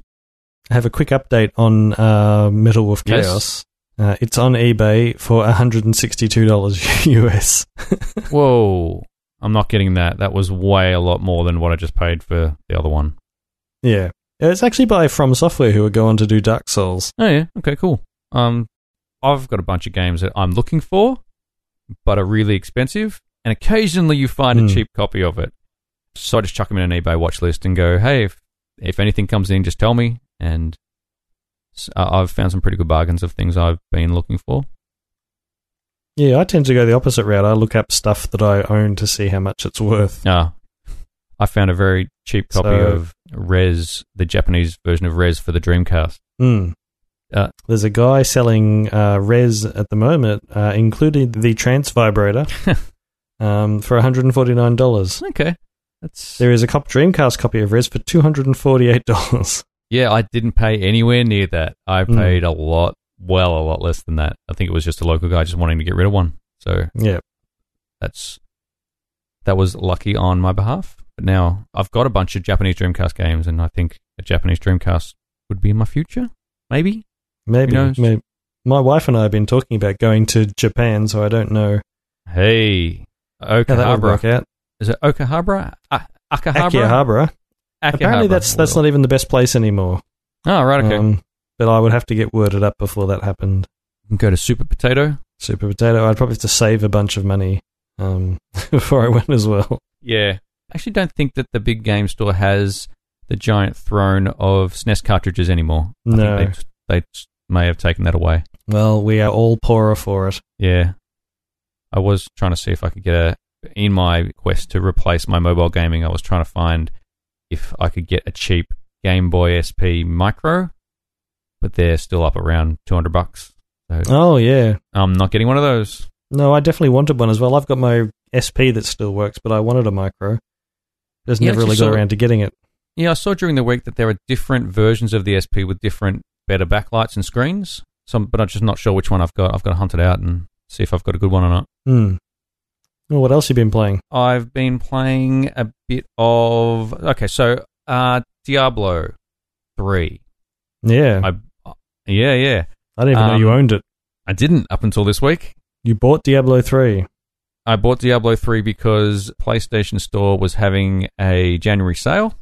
I have a quick update on uh, Metal Wolf Yes. Chaos. Uh, it's on eBay for $162 US. Whoa. I'm not getting that. That was way a lot more than what I just paid for the other one. Yeah. It's actually by From Software who are going to do Dark Souls. Oh yeah, okay, cool. Um, I've got a bunch of games that I'm looking for, but are really expensive, and occasionally you find Hmm. a cheap copy of it. So I just chuck them in an eBay watch list and go, hey, if if anything comes in, just tell me. And I've found some pretty good bargains of things I've been looking for. Yeah, I tend to go the opposite route. I look up stuff that I own to see how much it's worth. Uh, I found a very cheap copy So- of Rez, the Japanese version of Rez for the Dreamcast. Mm. Uh, There's a guy selling uh, Rez at the moment, uh, including the trance vibrator, um, for $149. Okay, that's There is a cop- Dreamcast copy of Rez for $248. Yeah, I didn't pay anywhere near that. I Hmm. paid a lot, well, a lot less than that. I think it was just a local guy just wanting to get rid of one. So yeah. that's that was lucky on my behalf. But now I've got a bunch of Japanese Dreamcast games, and I think a Japanese Dreamcast would be in my future. Maybe. Maybe, maybe. My wife and I have been talking about going to Japan, so I don't know Hey, how that would work out. Is it Okahabara? A- Akihabara? Akihabara. Apparently, that's that's not even the best place anymore. Oh, right. Okay. Um, but I would have to get worded up before that happened. Go to Super Potato. Super Potato. I'd probably have to save a bunch of money um, before I went as well. Yeah. I actually don't think that the big game store has the giant throne of SNES cartridges anymore. I No. think they, they may have taken that away. Well, we are all poorer for it. Yeah. I was trying to see if I could get a. In my quest to replace my mobile gaming, I was trying to find if I could get a cheap Game Boy SP Micro, but they're still up around 200 bucks. So Oh yeah. I'm not getting one of those. No, I definitely wanted one as well. I've got my SP that still works, but I wanted a micro. Just You never really got around to getting it. Yeah, I saw during the week that there are different versions of the SP with different, better backlights and screens. Some, but I'm just not sure which one I've got. I've got to hunt it out and see if I've got a good one or not. Hmm. Well, what else have you been playing? I've been playing a bit of okay, so uh, Diablo three. Yeah, I yeah yeah I didn't even know you um, owned it. I didn't up until this week. You bought Diablo three. I bought Diablo 3 because PlayStation Store was having a January sale,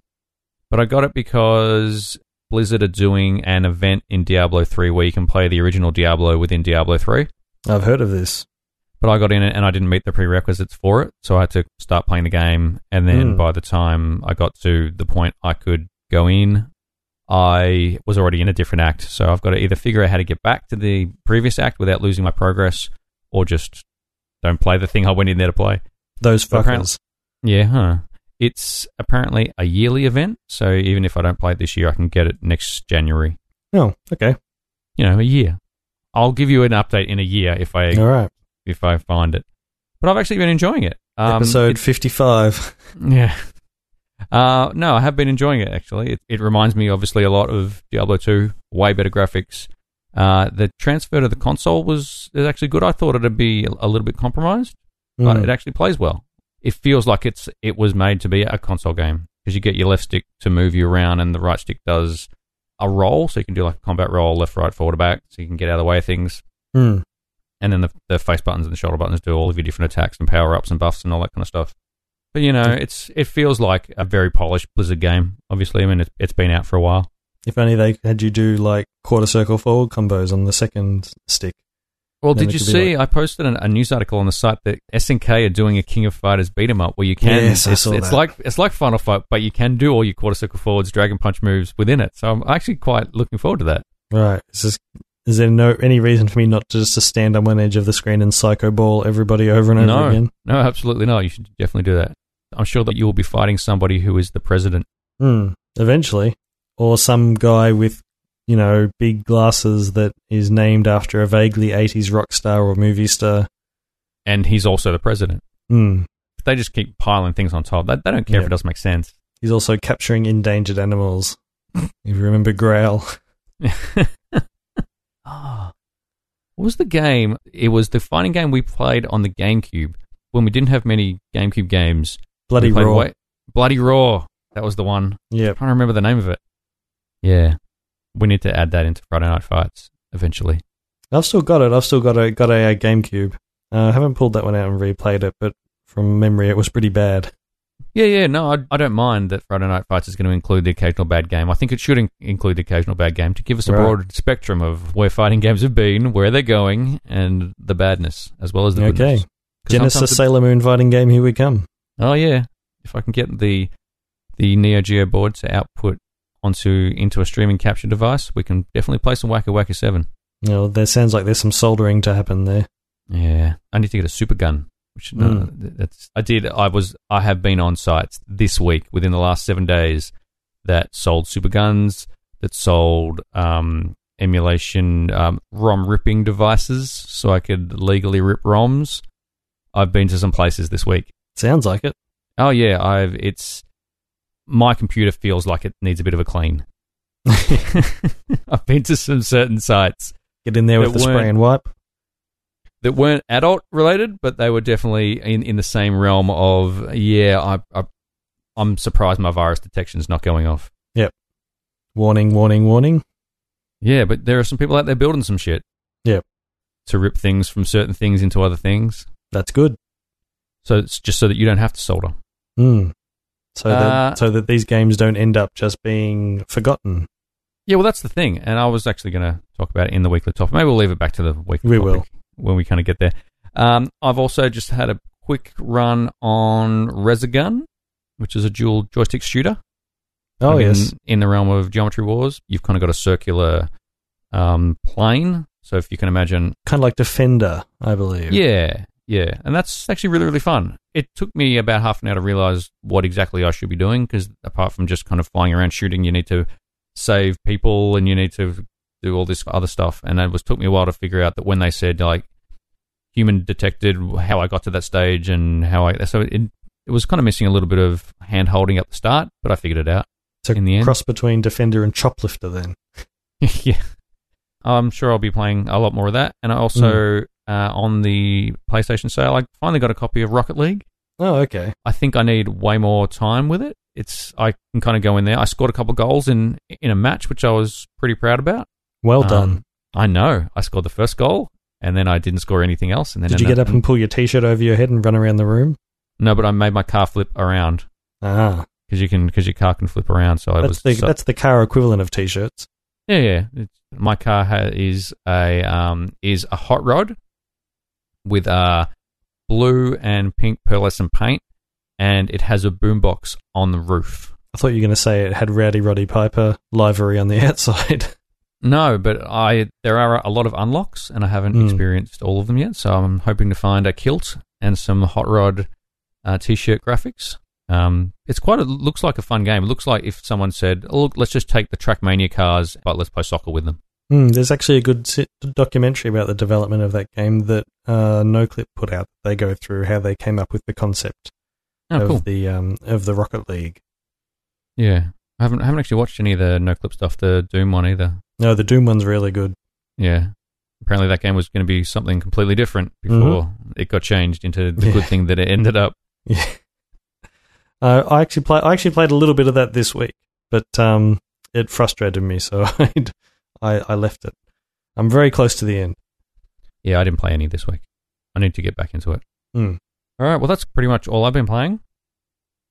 but I got it because Blizzard are doing an event in Diablo 3 where you can play the original Diablo within Diablo 3. I've heard of this. But I got in it and I didn't meet the prerequisites for it, so I had to start playing the game. And then Hmm. by the time I got to the point I could go in, I was already in a different act. So I've got to either figure out how to get back to the previous act without losing my progress, or just don't play the thing I went in there to play. Those fuckers. Yeah, huh. It's apparently a yearly event, so even if I don't play it this year, I can get it next January. Oh, okay. You know, a year. I'll give you an update in a year if I All right. if I find it. But I've actually been enjoying it. Um, Episode it- fifty-five. yeah. Uh, no, I have been enjoying it actually. It, it reminds me obviously a lot of Diablo 2, way better graphics. Uh, the transfer to the console was is actually good. I thought it'd be a little bit compromised, but Hmm. it actually plays well. It feels like it's it was made to be a console game because you get your left stick to move you around and the right stick does a roll, so you can do like a combat roll, left, right, forward, back, so you can get out of the way of things. Hmm. And then the, the face buttons and the shoulder buttons do all of your different attacks and power ups and buffs and all that kind of stuff. But you know, it's it feels like a very polished Blizzard game. Obviously, I mean it's, it's been out for a while. If only they had you do like quarter circle forward combos on the second stick. Well, did you see? I posted an, a news article on the site that SNK are doing a King of Fighters beat 'em up where you can. Yes, I it's, saw it's that. like it's like Final Fight, but you can do all your quarter circle forwards, dragon punch moves within it. So I'm actually quite looking forward to that. Right. Is there no any reason for me not to just to stand on one edge of the screen and psycho ball everybody over and over no, again? no, absolutely not. You should definitely do that. I'm sure that you will be fighting somebody who is the president. Hmm. Eventually, or some guy with you know big glasses that is named after a vaguely 80s rock star or movie star. and he's also the president. Hmm. They just keep piling things on top. They, they don't care if it doesn't make sense. He's also capturing endangered animals. if you remember Growl. Ah, what was the game? It was the fighting game we played on the GameCube when we didn't have many GameCube games. Bloody Roar. Wa- Bloody Roar. That was the one. Yeah. I'm trying to remember the name of it. Yeah, we need to add that into Friday Night Fights eventually. I've still got it. I've still got a got a, uh GameCube. Uh, I haven't pulled that one out and replayed it, but from memory, it was pretty bad. Yeah, yeah, no, I, I don't mind that Friday Night Fights is going to include the occasional bad game. I think it should in- include the occasional bad game to give us a Right. broad spectrum of where fighting games have been, where they're going, and the badness as well as the Okay. goodness. 'Cause Genesis sometimes Sailor Moon fighting game. Here we come. Oh yeah, if I can get the the Neo Geo board to output onto into a streaming capture device, we can definitely play some Waku Waku Seven. You know, there sounds like there's some soldering to happen there. Yeah, I need to get a super gun. Which no, Mm. that's I did. I was I have been on sites this week within the last seven days that sold super guns, that sold um, emulation um, ROM ripping devices, so I could legally rip ROMs. I've been to some places this week. Sounds like it. Oh yeah, I've it's my computer feels like it needs a bit of a clean. I've been to some certain sites Get in there with the spray and wipe. That weren't adult related, but they were definitely in, in the same realm of yeah, I, I I'm surprised my virus detection's not going off. Yep. Warning, warning, warning. Yeah, but there are some people out there building some shit. Yep. To rip things from certain things into other things. That's good. So it's just so that you don't have to solder. Mm. So Uh, that so that these games don't end up just being forgotten. Yeah, well, that's the thing. And I was actually going to talk about it in the weekly topic. Maybe we'll leave it back to the weekly We topic will. When we kind of get there. Um, I've also just had a quick run on Resogun, which is a dual joystick shooter. Oh yes. In, in the realm of Geometry Wars, you've kind of got a circular um, plane. So if you can imagine Kind of like Defender, I believe. Yeah, yeah, and that's actually really really fun. It took me about half an hour to realize what exactly I should be doing because apart from just kind of flying around shooting, you need to save people and you need to do all this other stuff. And it was took me a while to figure out that when they said like human detected how I got to that stage and how I so it it was kind of missing a little bit of hand holding at the start, but I figured it out. So in the end. cross between Defender and Choplifter then. yeah. I'm sure I'll be playing a lot more of that. And I also, uh, on the PlayStation sale, I finally got a copy of Rocket League. Oh, okay. I think I need way more time with it. It's I can kind of go in there. I scored a couple of goals in in a match, which I was pretty proud about. Well Um, done. I know. I scored the first goal, and then I didn't score anything else. And then Did you get up and pull your t-shirt over your head and run around the room? no? But I made my car flip around Ah, because you can because your car can flip around. So I that's was the so- that's the car equivalent of t-shirts. Yeah, yeah. It's, my car ha- is a um, is a hot rod with uh, blue and pink pearlescent paint, and it has a boombox on the roof. I thought you were going to say it had Rowdy Roddy Piper livery on the outside. No, but I there are a lot of unlocks, and I haven't Hmm. experienced all of them yet. So I'm hoping to find a kilt and some hot rod uh, t-shirt graphics. Um, it's quite a looks like a fun game. It looks like if someone said, oh, "Look, let's just take the Trackmania cars, but let's play soccer with them." Hmm, there's actually a good documentary about the development of that game that uh, NoClip put out. They go through how they came up with the concept Oh, of cool. the um, of the Rocket League. Yeah, I haven't I haven't actually watched any of the no clip stuff, the Doom one either. No, the Doom one's really good. Yeah. Apparently that game was going to be something completely different before it got changed into the Yeah. good thing that it ended up. Yeah. Uh, I actually play. I actually played a little bit of that this week, but um, it frustrated me, so I'd, I I left it. I'm very close to the end. Yeah, I didn't play any this week. I need to get back into it. Hmm. All right, well, that's pretty much all I've been playing.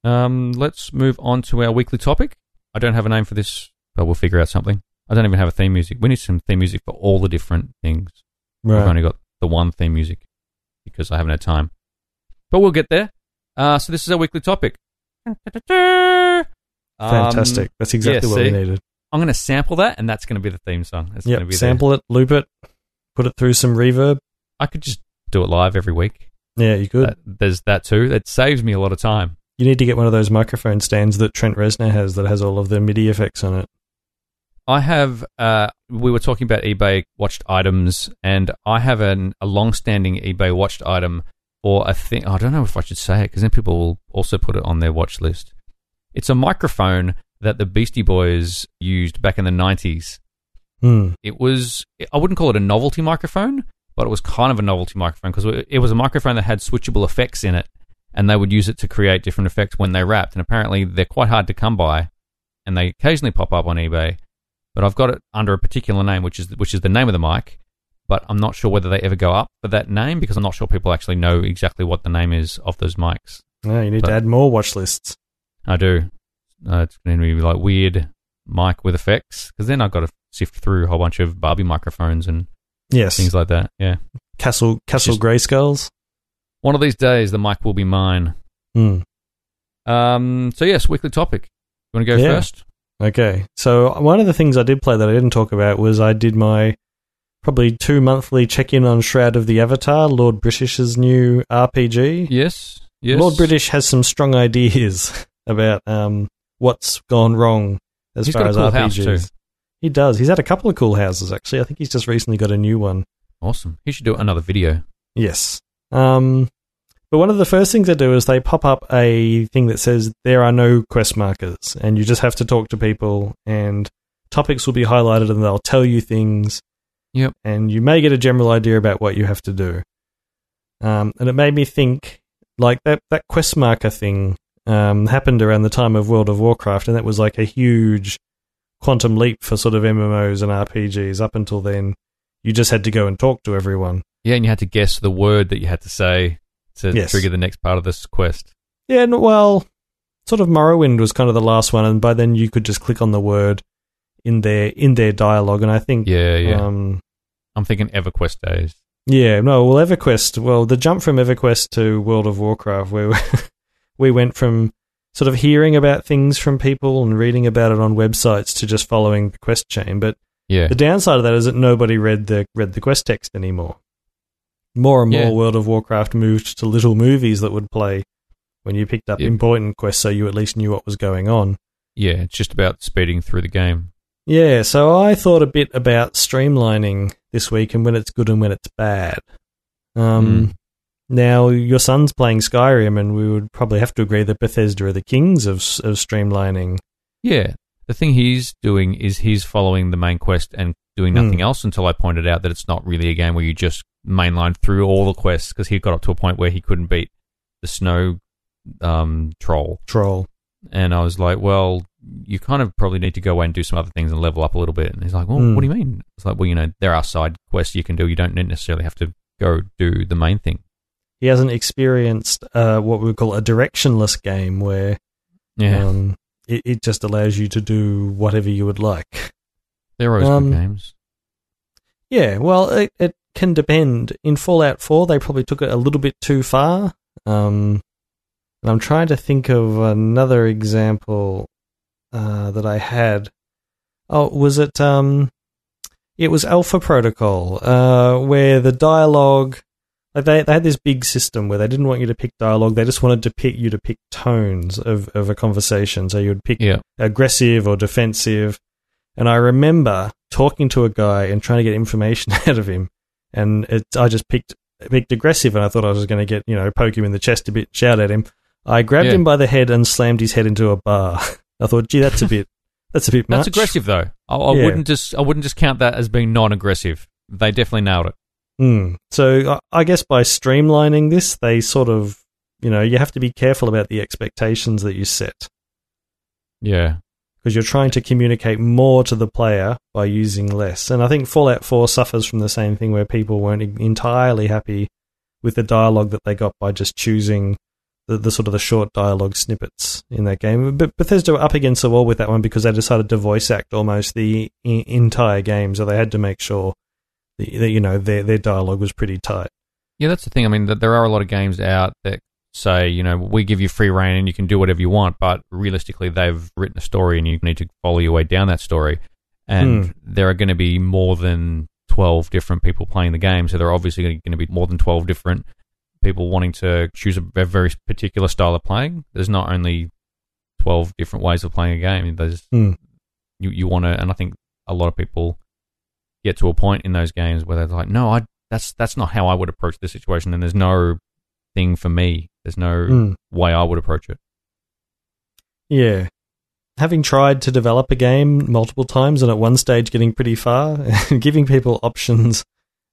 Um, let's move on to our weekly topic. I don't have a name for this, but we'll figure out something. I don't even have a theme music. We need some theme music for all the different things. I've only got the one theme music because I haven't had time. But we'll get there. Uh, so this is our weekly topic. Fantastic. Um, That's exactly yeah, what we needed. I'm going to sample that, and that's going to be the theme song. That's going to Yep. Sample it, loop it, put it through some reverb. I could just do it live every week. Yeah, you could. That- there's that too. That saves me a lot of time. you need to get one of those microphone stands that Trent Reznor has that has all of the MIDI effects on it. I have. Uh, we were talking about eBay watched items, and I have an, a long-standing eBay watched item for a thing. I don't know if I should say it because then people will also put it on their watch list. It's a microphone that the Beastie Boys used back in the '90s. Hmm. It was. I wouldn't call it a novelty microphone, but it was kind of a novelty microphone because it was a microphone that had switchable effects in it, and they would use it to create different effects when they rapped. And apparently, they're quite hard to come by, and they occasionally pop up on eBay. But I've got it under a particular name, which is which is the name of the mic. But I'm not sure whether they ever go up for that name because I'm not sure people actually know exactly what the name is of those mics. No, you need But- to add more watch lists. I do. Uh, it's going to be like weird mic with effects because then I've got to sift through a whole bunch of Barbie microphones and Yes. things like that. Yeah. Castle Castle Just- Grayskulls. One of these days, the mic will be mine. Hmm. Um, so yes, weekly topic. You want to go Yeah. first? Okay. So one of the things I did play that I didn't talk about was I did my probably two monthly check in on Shroud of the Avatar, Lord British's new RPG. Yes. Yes. Lord British has some strong ideas about um, what's gone wrong as He's far as cool RPGs. He does. He's had a couple of cool houses actually. I think he's just recently got a new one. Awesome. He should do another video. Yes. Um, but one of the first things they do is they pop up a thing that says there are no quest markers, and you just have to talk to people, and topics will be highlighted, and they'll tell you things. Yep. And you may get a general idea about what you have to do. Um, and it made me think, like that that quest marker thing um, happened around the time of World of Warcraft, and that was like a huge quantum leap for sort of MMOs and RPGs. Up until then, you just had to go and talk to everyone. Yeah, and you had to guess the word that you had to say to Yes. trigger the next part of this quest. Yeah, no, well, sort of Morrowind was kind of the last one, and by then you could just click on the word in their in their dialogue, and I think, Yeah, yeah. um, I'm thinking EverQuest days. yeah, no, well, EverQuest, well, the jump from EverQuest to World of Warcraft, where we went from sort of hearing about things from people and reading about it on websites to just following the quest chain, but Yeah. the downside of that is that nobody read the read the quest text anymore. More and more, Yeah. World of Warcraft moved to little movies that would play when you picked up Yeah. important quests, so you at least knew what was going on. Yeah, it's just about speeding through the game. Yeah, so I thought a bit about streamlining this week and when it's good and when it's bad. Um, Now, your son's playing Skyrim, and we would probably have to agree that Bethesda are the kings of, of streamlining. Yeah. The thing he's doing is he's following the main quest and doing Hmm. nothing else until I pointed out that it's not really a game where you just mainline through all the quests because he got up to a point where he couldn't beat the snow um, troll. Troll. And I was like, well, you kind of probably need to go away and do some other things and level up a little bit. And he's like, well, Hmm. what do you mean? It's like, well, you know, there are side quests you can do. You don't necessarily have to go do the main thing. He hasn't experienced uh, what we would call a directionless game where Yeah. um, it, it just allows you to do whatever you would like. They're always um, good games. Yeah, well, it, it can depend. In Fallout 4, they probably took it a little bit too far. Um, and I'm trying to think of another example uh, that I had. Oh, was it? Um, it was Alpha Protocol, uh, where the dialogue. Like they, they had this big system where they didn't want you to pick dialogue; they just wanted to pick you to pick tones of, of a conversation. So you would pick Yeah. aggressive or defensive. And I remember talking to a guy and trying to get information out of him, and it, I just picked picked aggressive, and I thought I was going to get you know poke him in the chest a bit, shout at him. I grabbed Yeah. him by the head and slammed his head into a bar. I thought, gee, that's a bit that's a bit much. That's aggressive, though. I, I Yeah. wouldn't just I wouldn't just count that as being non-aggressive. They definitely nailed it. Hmm. So I- I guess by streamlining this, they sort of you know you have to be careful about the expectations that you set. Yeah, because you're trying to communicate more to the player by using less. And I think Fallout 4 suffers from the same thing where people weren't entirely happy with the dialogue that they got by just choosing the, the sort of the short dialogue snippets in that game. But Bethesda were up against the wall with that one because they decided to voice act almost the I- entire game, so they had to make sure the, you know their their dialogue was pretty tight. Yeah, that's the thing. I mean, there are a lot of games out that say, you know, we give you free reign and you can do whatever you want, but realistically, they've written a story and you need to follow your way down that story. And Hmm. there are going to be more than 12 different people playing the game, so there are obviously going to be more than 12 different people wanting to choose a very particular style of playing. There's not only 12 different ways of playing a game. There's Hmm. you, you want to, and I think a lot of people get to a point in those games where they're like, no, I that's that's not how I would approach this situation, and there's no thing for me. There's no Hmm. way I would approach it. Yeah. Having tried to develop a game multiple times and at one stage getting pretty far, giving people options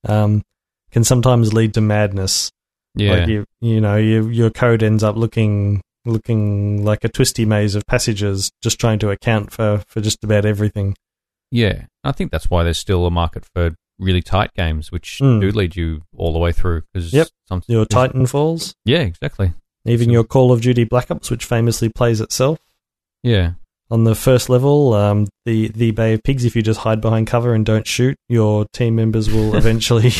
um, can sometimes lead to madness. Yeah, Like you, you know, you, your code ends up looking looking like a twisty maze of passages, just trying to account for, for just about everything. yeah. I think that's why there's still a market for really tight games, which Hmm. do lead you all the way through. Because Yep. Your Titanfalls, yeah, exactly. even So- your Call of Duty Black Ops, which famously plays itself. Yeah, On the first level, um, the the Bay of Pigs, if you just hide behind cover and don't shoot, your team members will eventually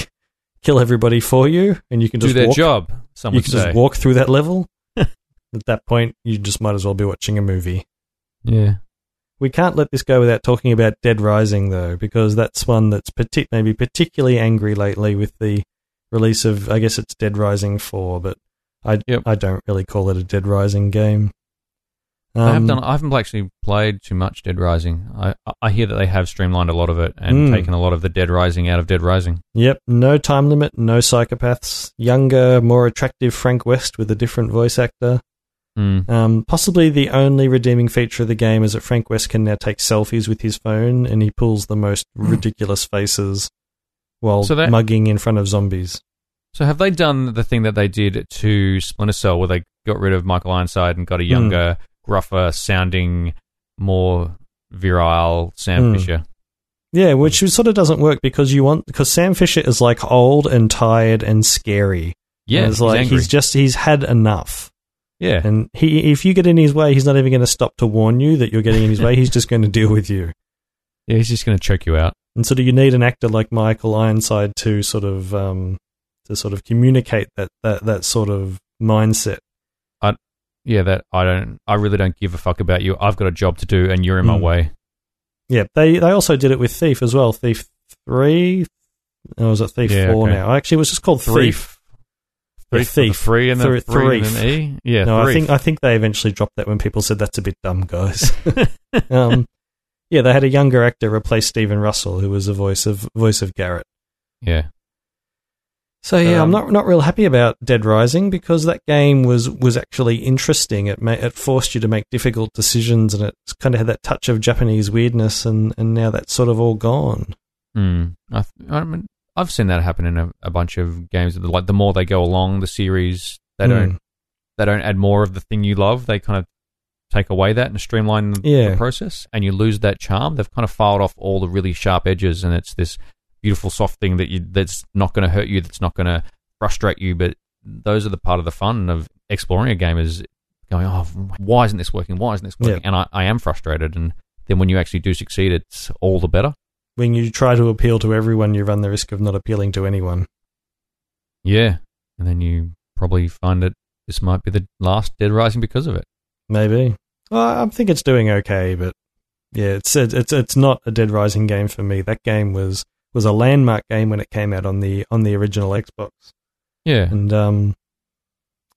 kill everybody for you, and you can do their walk. job. Some You can say. just walk through that level. At that point, you just might as well be watching a movie. Yeah, We can't let this go without talking about Dead Rising, though, because that's one that's partic- maybe particularly angry lately with the release of, I guess it's Dead Rising 4, but I, Yep. I don't really call it a Dead Rising game. I have Um, done. I haven't actually played too much Dead Rising. I I hear that they have streamlined a lot of it and Hmm. taken a lot of the Dead Rising out of Dead Rising. Yep, no time limit, no psychopaths. Younger, more attractive Frank West with a different voice actor. Mm. Um, possibly the only redeeming feature of the game is that Frank West can now take selfies with his phone and he pulls the most ridiculous faces while So that- mugging in front of zombies. So have they done the thing that they did to Splinter Cell, where they got rid of Michael Ironside and got a younger, gruffer sounding, more virile Sam Hmm. Fisher? Yeah, which sort of doesn't work because you want because Sam Fisher is like old and tired and scary. Yeah, And it's he's like angry. he's just he's had enough. Yeah, And he if you get in his way, he's not even going to stop to warn you that you're getting in his way. He's just going to deal with you. yeah. He's just going to choke you out. And sort of you need an actor like Michael Ironside to sort of um, to sort of communicate that, that that sort of mindset. I, Yeah, that I don't. I really don't give a fuck about you. I've got a job to do, and you're in my Hmm. way. Yeah, they they also did it with Thief as well. Thief three, or was it Thief Yeah, four okay. now? Actually, it was just called Thief. Thief. Yeah, Thief. with the Three and Three- three and E. Yeah, no, I think I think they eventually dropped that when people said that's a bit dumb, guys. um, yeah, they had a younger actor replace Stephen Russell, who was the voice of voice of Garrett. yeah. So yeah, I'm Um, not not real happy about Dead Rising because that game was was actually interesting. It ma- it forced you to make difficult decisions, and it kind of had that touch of Japanese weirdness, and and now that's sort of all gone. Hmm. I, th- I mean, I've seen that happen in a, a bunch of games. Like the more they go along the series, they Hmm. don't they don't add more of the thing you love. They kind of take away that and streamline the, Yeah. the process, and you lose that charm. They've kind of filed off all the really sharp edges, and it's this beautiful, soft thing that you that's not going to hurt you, that's not going to frustrate you. But those are the part of the fun of exploring a game is going, oh, why isn't this working? Why isn't this working? Yeah. And I, I am frustrated, and then when you actually do succeed, it's all the better. When you try to appeal to everyone, you run the risk of not appealing to anyone. Yeah, and then you probably find that this might be the last Dead Rising because of it. Maybe. Well, I think it's doing okay, but yeah, it's it's it's not a Dead Rising game for me. That game was was a landmark game when it came out on the on the original Xbox. Yeah, And um,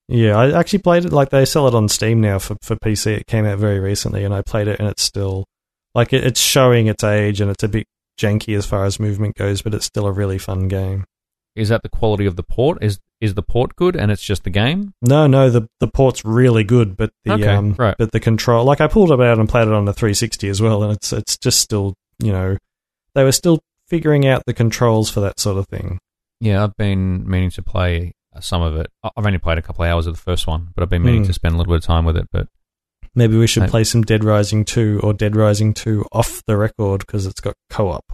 yeah, I actually played it. Like they sell it on Steam now for for PC. It came out very recently, and I played it, and it's still like it, it's showing its age, and it's a bit janky as far as movement goes, but it's still a really fun game. is that the quality of the port? Is is the port good, and it's just the game? No, no, the the port's really good, but the Okay, um, right. but the control, like I pulled it out and played it on the 360 as well, and it's it's just still, you know, they were still figuring out the controls for that sort of thing. Yeah, I've been meaning to play some of it. I've only played a couple of hours of the first one, but I've been meaning Hmm. to spend a little bit of time with it. But Maybe we should play some Dead Rising 2 or Dead Rising 2 off the record because it's got co-op.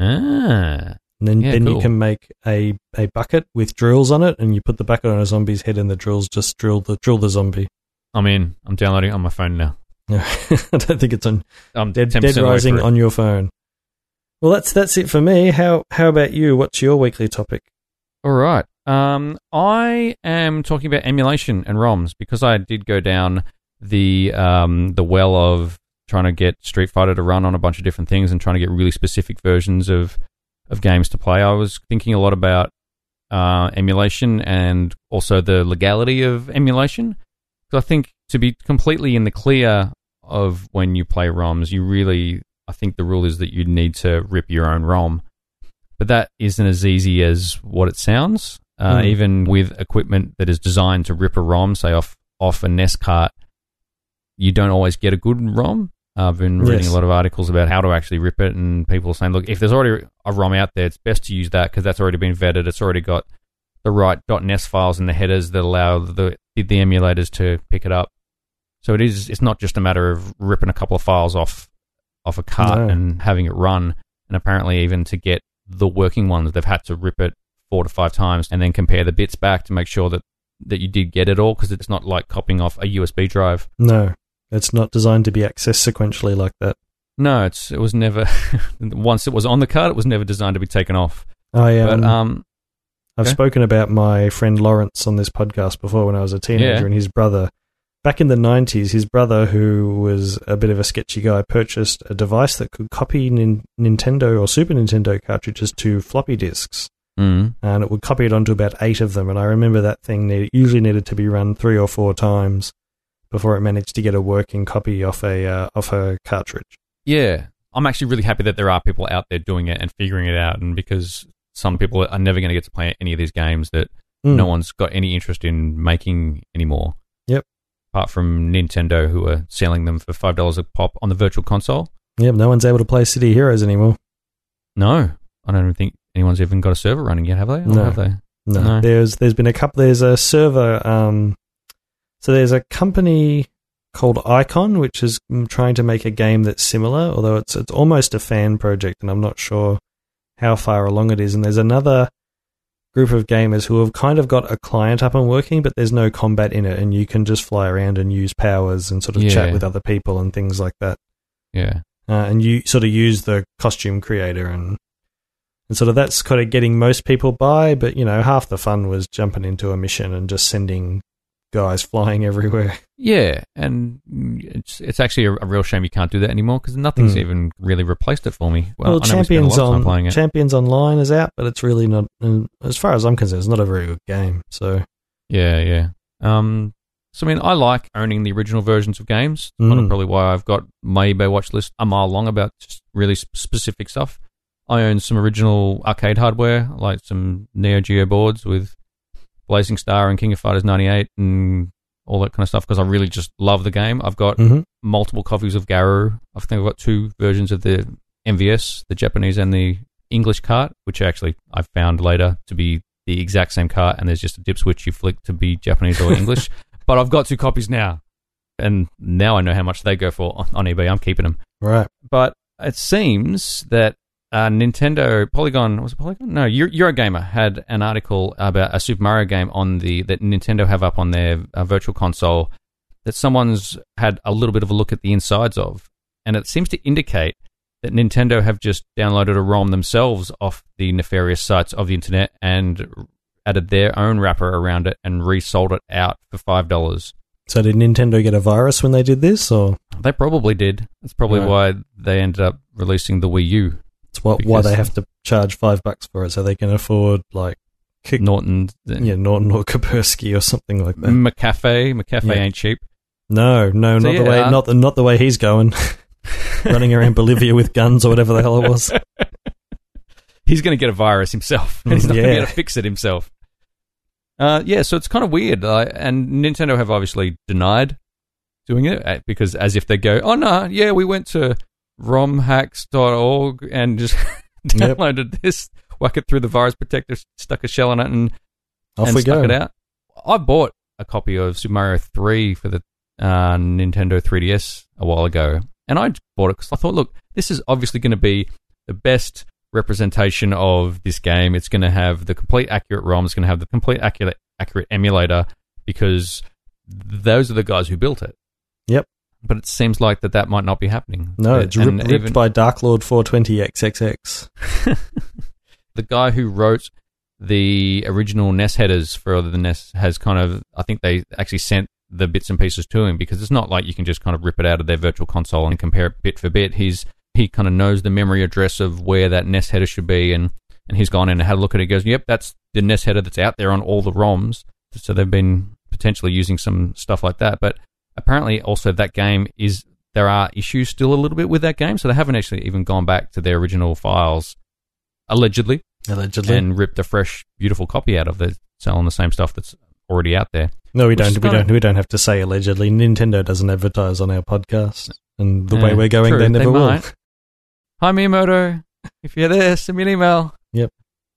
ah, And then, Yeah, then you can make a, a bucket with drills on it, and you put the bucket on a zombie's head, and the drills just drill the drill the zombie. I'm in. I'm downloading it on my phone now. I don't think it's on I'm Dead, Dead Rising on your phone. Well, that's that's it for me. How how about you? What's your weekly topic? All right. Um, I am talking about emulation and ROMs because I did go down the um, the well of trying to get Street Fighter to run on a bunch of different things and trying to get really specific versions of of games to play. I was thinking a lot about uh, emulation and also the legality of emulation. Because I think to be completely in the clear of when you play ROMs, you really, I think the rule is that you need to rip your own ROM. But that isn't as easy as what it sounds. Uh, Mm. Even with equipment that is designed to rip a ROM, say off off a NES cart, you don't always get a good ROM. I've been reading Yes. a lot of articles about how to actually rip it, and people are saying, look, if there's already a ROM out there, it's best to use that because that's already been vetted. It's already got the right .NES files and the headers that allow the the emulators to pick it up. So it is. It's not just a matter of ripping a couple of files off off a cart No. and having it run. And apparently, even to get the working ones, they've had to rip it four to five times and then compare the bits back to make sure that that you did get it all because it's not like copying off a USB drive. No, it's not designed to be accessed sequentially like that. No, it's it was never. once it was on the card, it was never designed to be taken off. I um, But um, I've okay. spoken about my friend Lawrence on this podcast before when I was a teenager, Yeah. and his brother. Back in the 90s, his brother, who was a bit of a sketchy guy, purchased a device that could copy nin- Nintendo or Super Nintendo cartridges to floppy disks. mm, And it would copy it onto about eight of them. And I remember that thing need, usually needed to be run three or four times before it managed to get a working copy off a uh, off a cartridge. yeah, I'm actually really happy that there are people out there doing it and figuring it out, and because some people are never going to get to play any of these games that Mm. no one's got any interest in making anymore. Yep. Apart from Nintendo, who are selling them for five dollars a pop on the Virtual Console. Yep, no one's able to play City Heroes anymore. No, I don't even think anyone's even got a server running yet, have they? Or No. have they? No. No. There's there's been a couple there's a server um so there's a company called Icon which is mm, trying to make a game that's similar although it's it's almost a fan project and I'm not sure how far along it is. And there's another group of gamers who have kind of got a client up and working but there's no combat in it and you can just fly around and use powers and sort of chat with other people and things like that. Yeah. uh, and you sort of use the costume creator and and sort of that's kind of getting most people by but you know half the fun was jumping into a mission and just sending guys flying everywhere Yeah, and it's it's actually a, a real shame you can't do that anymore because nothing's Hmm. even really replaced it for me. well, I know we spent a champions on champions online is out but it's really not as far as i'm concerned it's not a very good game so Yeah, yeah. Um, so I mean, I like owning the original versions of games. Mm. probably why I've got my eBay watch list a mile long about just really specific stuff. I own some original arcade hardware, like some Neo Geo boards with Blazing Star and King of Fighters '98 and all that kind of stuff because I really just love the game. I've got Mhm. multiple copies of Garou. I think I've got two versions of the MVS, the Japanese and the English cart, which actually I found later to be the exact same cart, and there's just a dip switch you flick to be Japanese or English. But I've got two copies now, and now I know how much they go for on, on eBay. I'm keeping them. right But it seems that uh, Nintendo Polygon was it Polygon? No, Euro- Eurogamer had an article about a Super Mario game on the that Nintendo have up on their uh, Virtual Console that someone's had a little bit of a look at the insides of, and it seems to indicate that Nintendo have just downloaded a ROM themselves off the nefarious sites of the internet and added their own wrapper around it and resold it out for five dollars. so did nintendo get a virus when they did this or They probably did. That's probably Right. why they ended up releasing the Wii U. it's what, why they have to charge five bucks for it so they can afford like kick Norton, yeah norton or kaspersky or something like that McAfee. McAfee Yeah. ain't cheap. No, no, So, not the way, uh, not the not the way he's going, running around Bolivia with guns or whatever the hell it was. He's going to get a virus himself, and he's not going to be able to fix it himself. Uh, yeah, so it's kind of weird, uh, and Nintendo have obviously denied doing it uh, because as if they go, "Oh no, yeah, we went to romhacks.org and just Yep. downloaded this, whack it through the virus protector, stuck a shell on it, and Off and we stuck go. it out. I bought a copy of Super Mario 3 for the uh, Nintendo 3DS a while ago, and I bought it because I thought, look, this is obviously going to be the best representation of this game. It's going to have the complete accurate ROM. It's going to have the complete accurate accurate emulator because those are the guys who built it. Yep. But it seems like that that might not be happening. No, it's and ripped, even by Dark Lord 420XXX. the guy who wrote the original NES headers for the NES has kind of, I think they actually sent the bits and pieces to him because it's not like you can just kind of rip it out of their virtual console and compare it bit for bit. He's he kind of knows the memory address of where that NES header should be, and and he's gone in and had a look at it. and Goes, yep, that's the NES header that's out there on all the ROMs. So they've been potentially using some stuff like that, but apparently also that game is there are issues still a little bit with that game, so they haven't actually even gone back to their original files, allegedly Allegedly. and ripped a fresh, beautiful copy out of it, selling the same stuff that's already out there. no, we don't. We don't. We don't have to say allegedly. Nintendo doesn't advertise on our podcast, and the way we're going, true, they never will. might. Hi Miyamoto, if you're there, send me an email. Yep.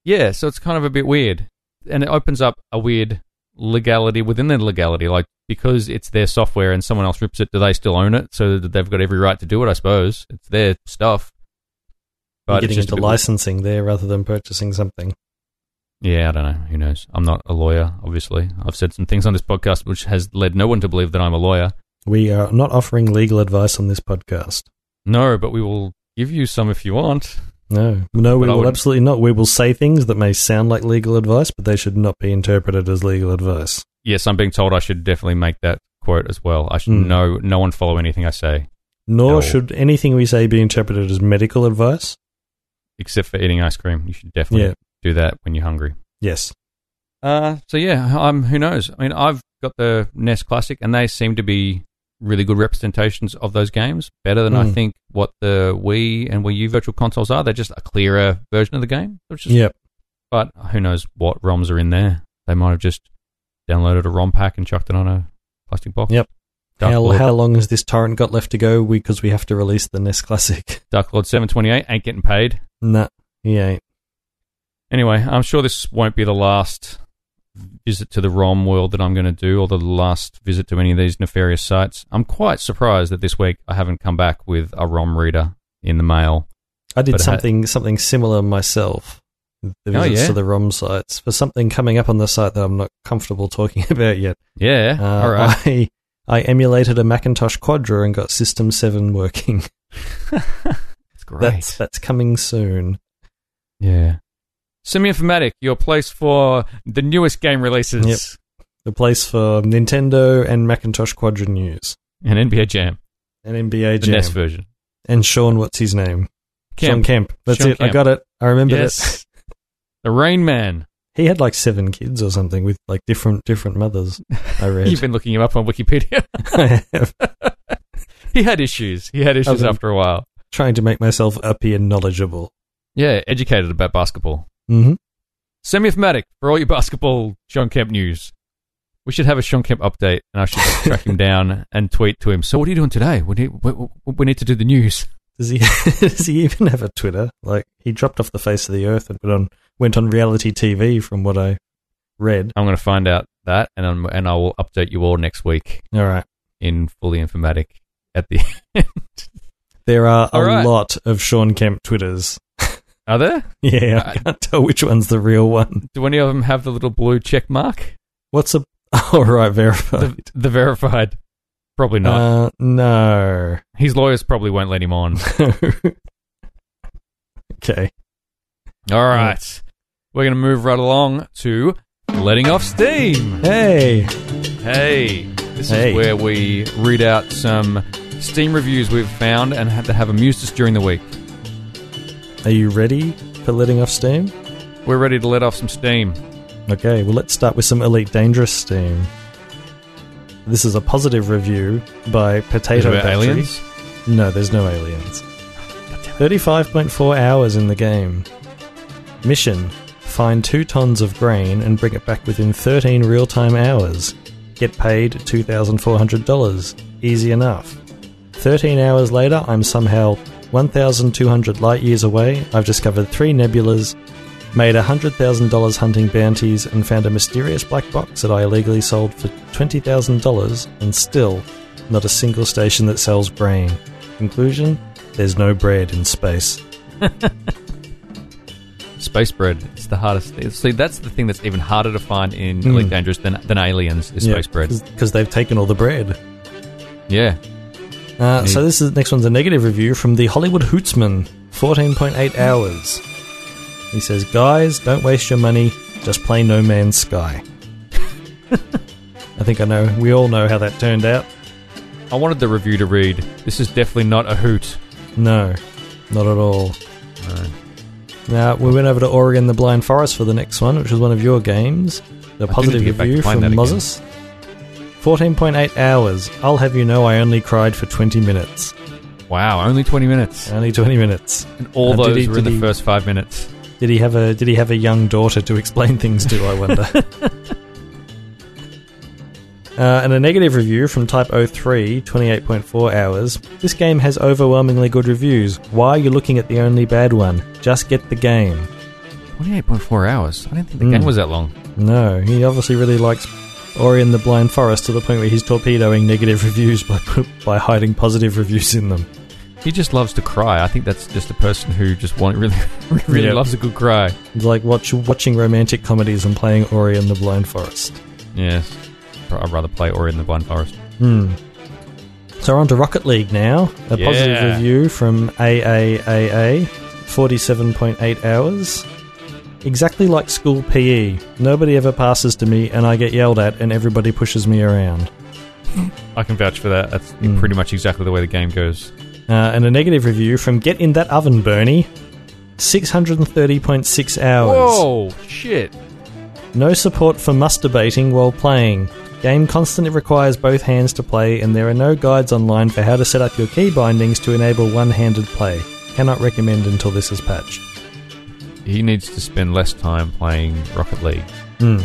Yeah, so it's kind of a bit weird, and it opens up a weird legality within the legality, like because it's their software and someone else rips it, do they still own it? So that they've got every right to do it, I suppose. It's their stuff. You're it's getting just a into bit weird. licensing there rather than purchasing something. Yeah, I don't know. Who knows? I'm not a lawyer, obviously. I've said some things on this podcast which has led no one to believe that I'm a lawyer. We are not offering legal advice on this podcast. No, but we will give you some if you want. No, no, we But will absolutely not. We will say things that may sound like legal advice, but they should not be interpreted as legal advice. Yes, I'm being told I should definitely make that quote as well. I should Hmm. no no one follow anything I say Nor should anything we say be interpreted as medical advice. except for eating ice cream. You should definitely Yeah. do that when you're hungry. Yes. Uh, so yeah, um, who knows? I mean, I've got the NES Classic, and they seem to be really good representations of those games. Better than I Mm. think what the Wii and Wii U Virtual Consoles are. They're just a clearer version of the game. Which is Yep. But who knows what ROMs are in there? They might have just downloaded a ROM pack and chucked it on a plastic box. Yep. Dark How, Lord, how long has this torrent got left to go? Because we have to release the NES Classic. Dark Lord 728 ain't getting paid. nah, he ain't. Anyway, I'm sure this won't be the last visit to the ROM world that I'm going to do, or the last visit to any of these nefarious sites. I'm quite surprised that this week I haven't come back with a ROM reader in the mail. I did But it had- something something similar myself. The Oh, visits yeah? to the ROM sites for something coming up on the site that I'm not comfortable talking about yet. Yeah, Uh, all right. I I emulated a Macintosh Quadra and got System Seven working. It's great. That's that's coming soon. yeah. Semi-Informatic, your place for the newest game releases. Yep. The place for Nintendo and Macintosh Quadra news And NBA Jam, and NBA the Jam NES version. and Sean. What's his name? Shawn Kemp. Kemp. That's Sean it. I got it. I remembered it. The Rain Man. He had like seven kids or something with like different different mothers. I read. You've been looking him up on Wikipedia. I have he had issues. He had issues after a while. trying to make myself appear knowledgeable. Yeah, educated about basketball. Hmm Semi-Informatic for all your basketball Shawn Kemp news. We should have a Shawn Kemp update, and I should track him down and tweet to him. So, what are you doing today? We need, we, we need to do the news. Does he does he even have a Twitter? Like he dropped off the face of the earth and went on went on reality TV from what I read. I'm going to find out that, and I'm, and I will update you all next week All right. in fully informatic at the end. There are a All right. lot of Shawn Kemp Twitters. Are there? Yeah, Uh, I can't tell which one's the real one. Do any of them have the little blue check mark? What's a all right verified? The, the verified? Probably not. Uh, no. His lawyers probably won't let him on. okay. All right. We're going to move right along to letting off steam. Hey. Hey, this Hey. is where we read out some Steam reviews we've found and had to have amused us during the week. Are you ready for letting off steam? We're ready to let off some steam. Okay, well, let's start with some Elite Dangerous steam. This is a positive review by Potato Battery. aliens? No, there's no aliens. 35.4 hours in the game. Mission Find two tons of grain and bring it back within 13 real time hours. Get paid $2,400. Easy enough. 13 hours later, I'm somehow 1,200 light years away. I've discovered three nebulas, made $100,000 hunting bounties, and found a mysterious black box that I illegally sold for $20,000, and still not a single station that sells grain. Conclusion there's no bread in space. Space bread. It's the hardest. See, that's the thing that's even harder to find in Mm. Elite Dangerous than, than aliens is space bread. Because they've taken all the bread. Yeah. Uh, so this is next one's a negative review from the Hollywood Hootsman, 14.8 hours. He says, "Guys, don't waste your money. Just play No Man's Sky." I think I know. We all know how that turned out. I wanted the review to read, This is definitely not a hoot. No, not at all. No. Now we went over to Ori and the Blind Forest for the next one, which was one of your games. The I do positive to get back to review playing from that again. Moses. 14.8 hours. I'll have you know I only cried for 20 minutes. Wow, only 20 minutes. Only 20 minutes. And all Uh, those he- were in the he- first five minutes. Did he have a Did he have a young daughter to explain things to? I wonder. uh, and a negative review from Type 03, 28.4 hours. This game has overwhelmingly good reviews. Why are you looking at the only bad one? Just get the game. 28.4 hours. I didn't think the Mm. game was that long. No, he obviously really likes Ori in the Blind Forest to the point where he's torpedoing negative reviews by by hiding positive reviews in them. He just loves to cry. I think that's just a person who just want, really, really Yeah. loves a good cry. It's like watch, watching romantic comedies and playing Ori in the Blind Forest. Yes. I'd rather play Ori in the Blind Forest. Hmm. So we're on to Rocket League now. A Yeah. positive review from AAAA, 47.8 hours. Exactly like school PE. Nobody ever passes to me and I get yelled at and everybody pushes me around. I can vouch for that. That's Mm. pretty much exactly the way the game goes. Uh, and a negative review from Get in That Oven, Bernie. 630.6 hours. Whoa, shit. No support for masturbating while playing. Game constantly requires both hands to play, and there are no guides online for how to set up your key bindings to enable one handed play. Cannot recommend until this is patched. He needs to spend less time playing Rocket League. Hmm.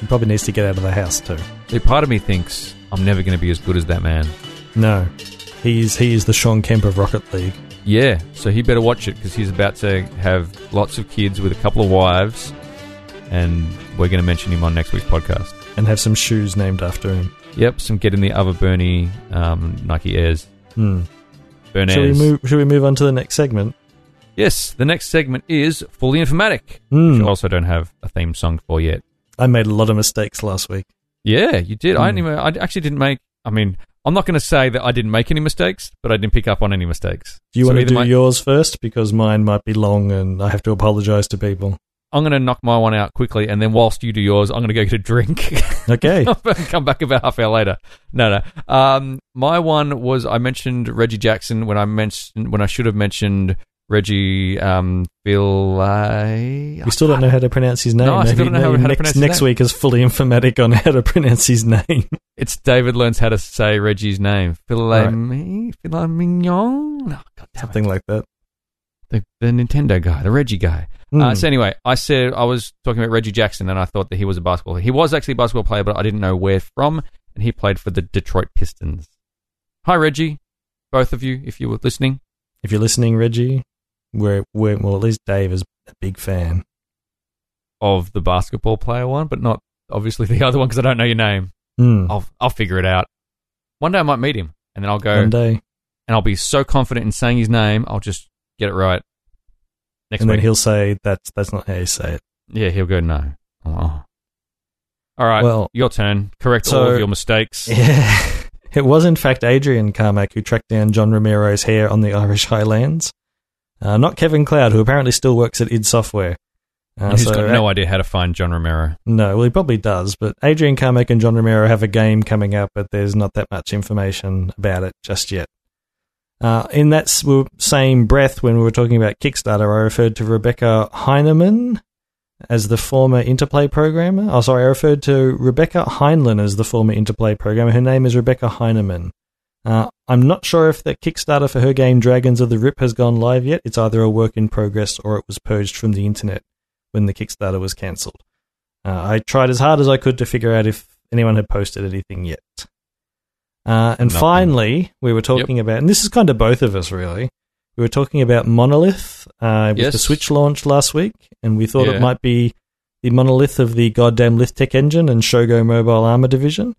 He probably needs to get out of the house too. See, part of me thinks I'm never going to be as good as that man. No. He's he is the Shawn Kemp of Rocket League. Yeah, so he better watch it because he's about to have lots of kids with a couple of wives, and we're going to mention him on next week's podcast. And have some shoes named after him. Yep, some get in the other Bernie um, Nike Airs. Hmm. Should we move shall we move on to the next segment? Yes, the next segment is Fully Informatic, Hmm. which I also don't have a theme song for yet. I made a lot of mistakes last week. Yeah, you did. I, Hmm. didn't even, I actually didn't make. I mean, I'm not going to say that I didn't make any mistakes, but I didn't pick up on any mistakes. Do you So want to do my- yours first? Because mine might be long and I have to apologize to people. I'm going to knock my one out quickly, and then whilst you do yours, I'm going to go get a drink. Okay. Come back about half hour later. No, no. Um, my one was I mentioned Reggie Jackson when I mentioned when I should have mentioned Reggie um. We still don't know how to pronounce his name. No, Maybe- don't know how- maybe how to next, pronounce next week is fully informatic on how to pronounce his name. It's David learns how to say Reggie's name. Filet Right. filet mignon. Oh, God damn it. Something like that. The, the Nintendo guy, the Reggie guy. Hmm. Uh, so anyway, I said I was talking about Reggie Jackson, and I thought that he was a basketball. He was actually a basketball player, but I didn't know where from, and he played for the Detroit Pistons. Hi, Reggie, both of you, if you were listening. if you're listening, Reggie, we're well, at least Dave is a big fan. of the basketball player one, but not obviously the other one because I don't know your name. Hmm. I'll I'll figure it out. One day I might meet him, and then I'll go One day, and I'll be so confident in saying his name, I'll just get it right. Next and then he'll say that's that's not how you say it. yeah, he'll go no. Oh. All right, Well, your turn. Correct all of your mistakes. Yeah. It was, in fact, Adrian Carmack who tracked down John Romero's hair on the Irish Highlands. Uh, not Kevin Cloud, who apparently still works at id Software. Uh, He's so got no idea how to find John Romero. No, well, he probably does, but Adrian Carmack and John Romero have a game coming up, but there's not that much information about it just yet. Uh, in that same breath, when we were talking about Kickstarter, I referred to Rebecca Heineman as the former Interplay programmer. Oh, sorry, I referred to Rebecca Heinlein as the former Interplay programmer. Her name is Rebecca Heineman. Uh, I'm not sure if the Kickstarter for her game Dragons of the Rip has gone live yet. It's either a work in progress or it was purged from the internet when the Kickstarter was cancelled. Uh, I tried as hard as I could to figure out if anyone had posted anything yet. Uh, and Nothing. finally, we were talking about, and this is kind of both of us really. We were talking about Monolith uh, with Yes. the Switch launch last week, and we thought Yeah. it might be the Monolith of the goddamn Lithtech engine and Shogo Mobile Armor division.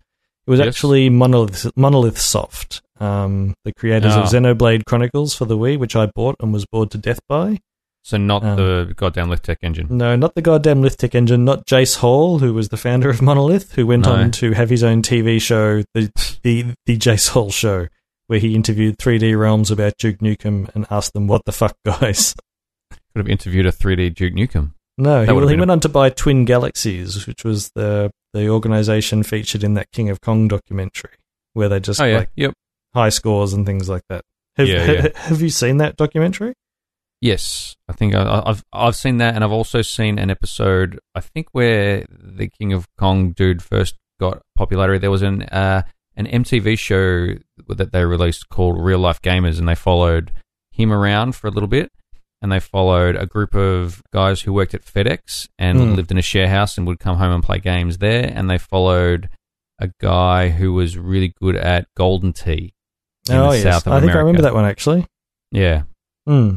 It was Yes. actually Monolith, Monolith Soft, um, the creators Ah. of Xenoblade Chronicles for the Wii, which I bought and was bored to death by. So not Um, the goddamn Lithtech engine. No, not the goddamn Lithtech engine, not Jace Hall, who was the founder of Monolith, who went No. on to have his own TV show, the the, the Jace Hall show, where he interviewed 3D Realms about Duke Nukem and asked them, "What the fuck, guys?" Could have interviewed a 3D Duke Nukem. No, he, That well, he been a- went on to buy Twin Galaxies, which was the the organization featured in that King of Kong documentary, where they just Oh yeah, like yep. high scores and things like that. Have, Yeah, yeah. have you seen that documentary? Yes, I think I, I've I've seen that, and I've also seen an episode. I think where the King of Kong dude first got popularity. There was an uh, an MTV show that they released called Real Life Gamers, and they followed him around for a little bit, and they followed a group of guys who worked at FedEx and Hmm. lived in a share house and would come home and play games there, and they followed a guy who was really good at Golden Tee. in oh the yes, I think I remember that one actually. Yeah, Hmm.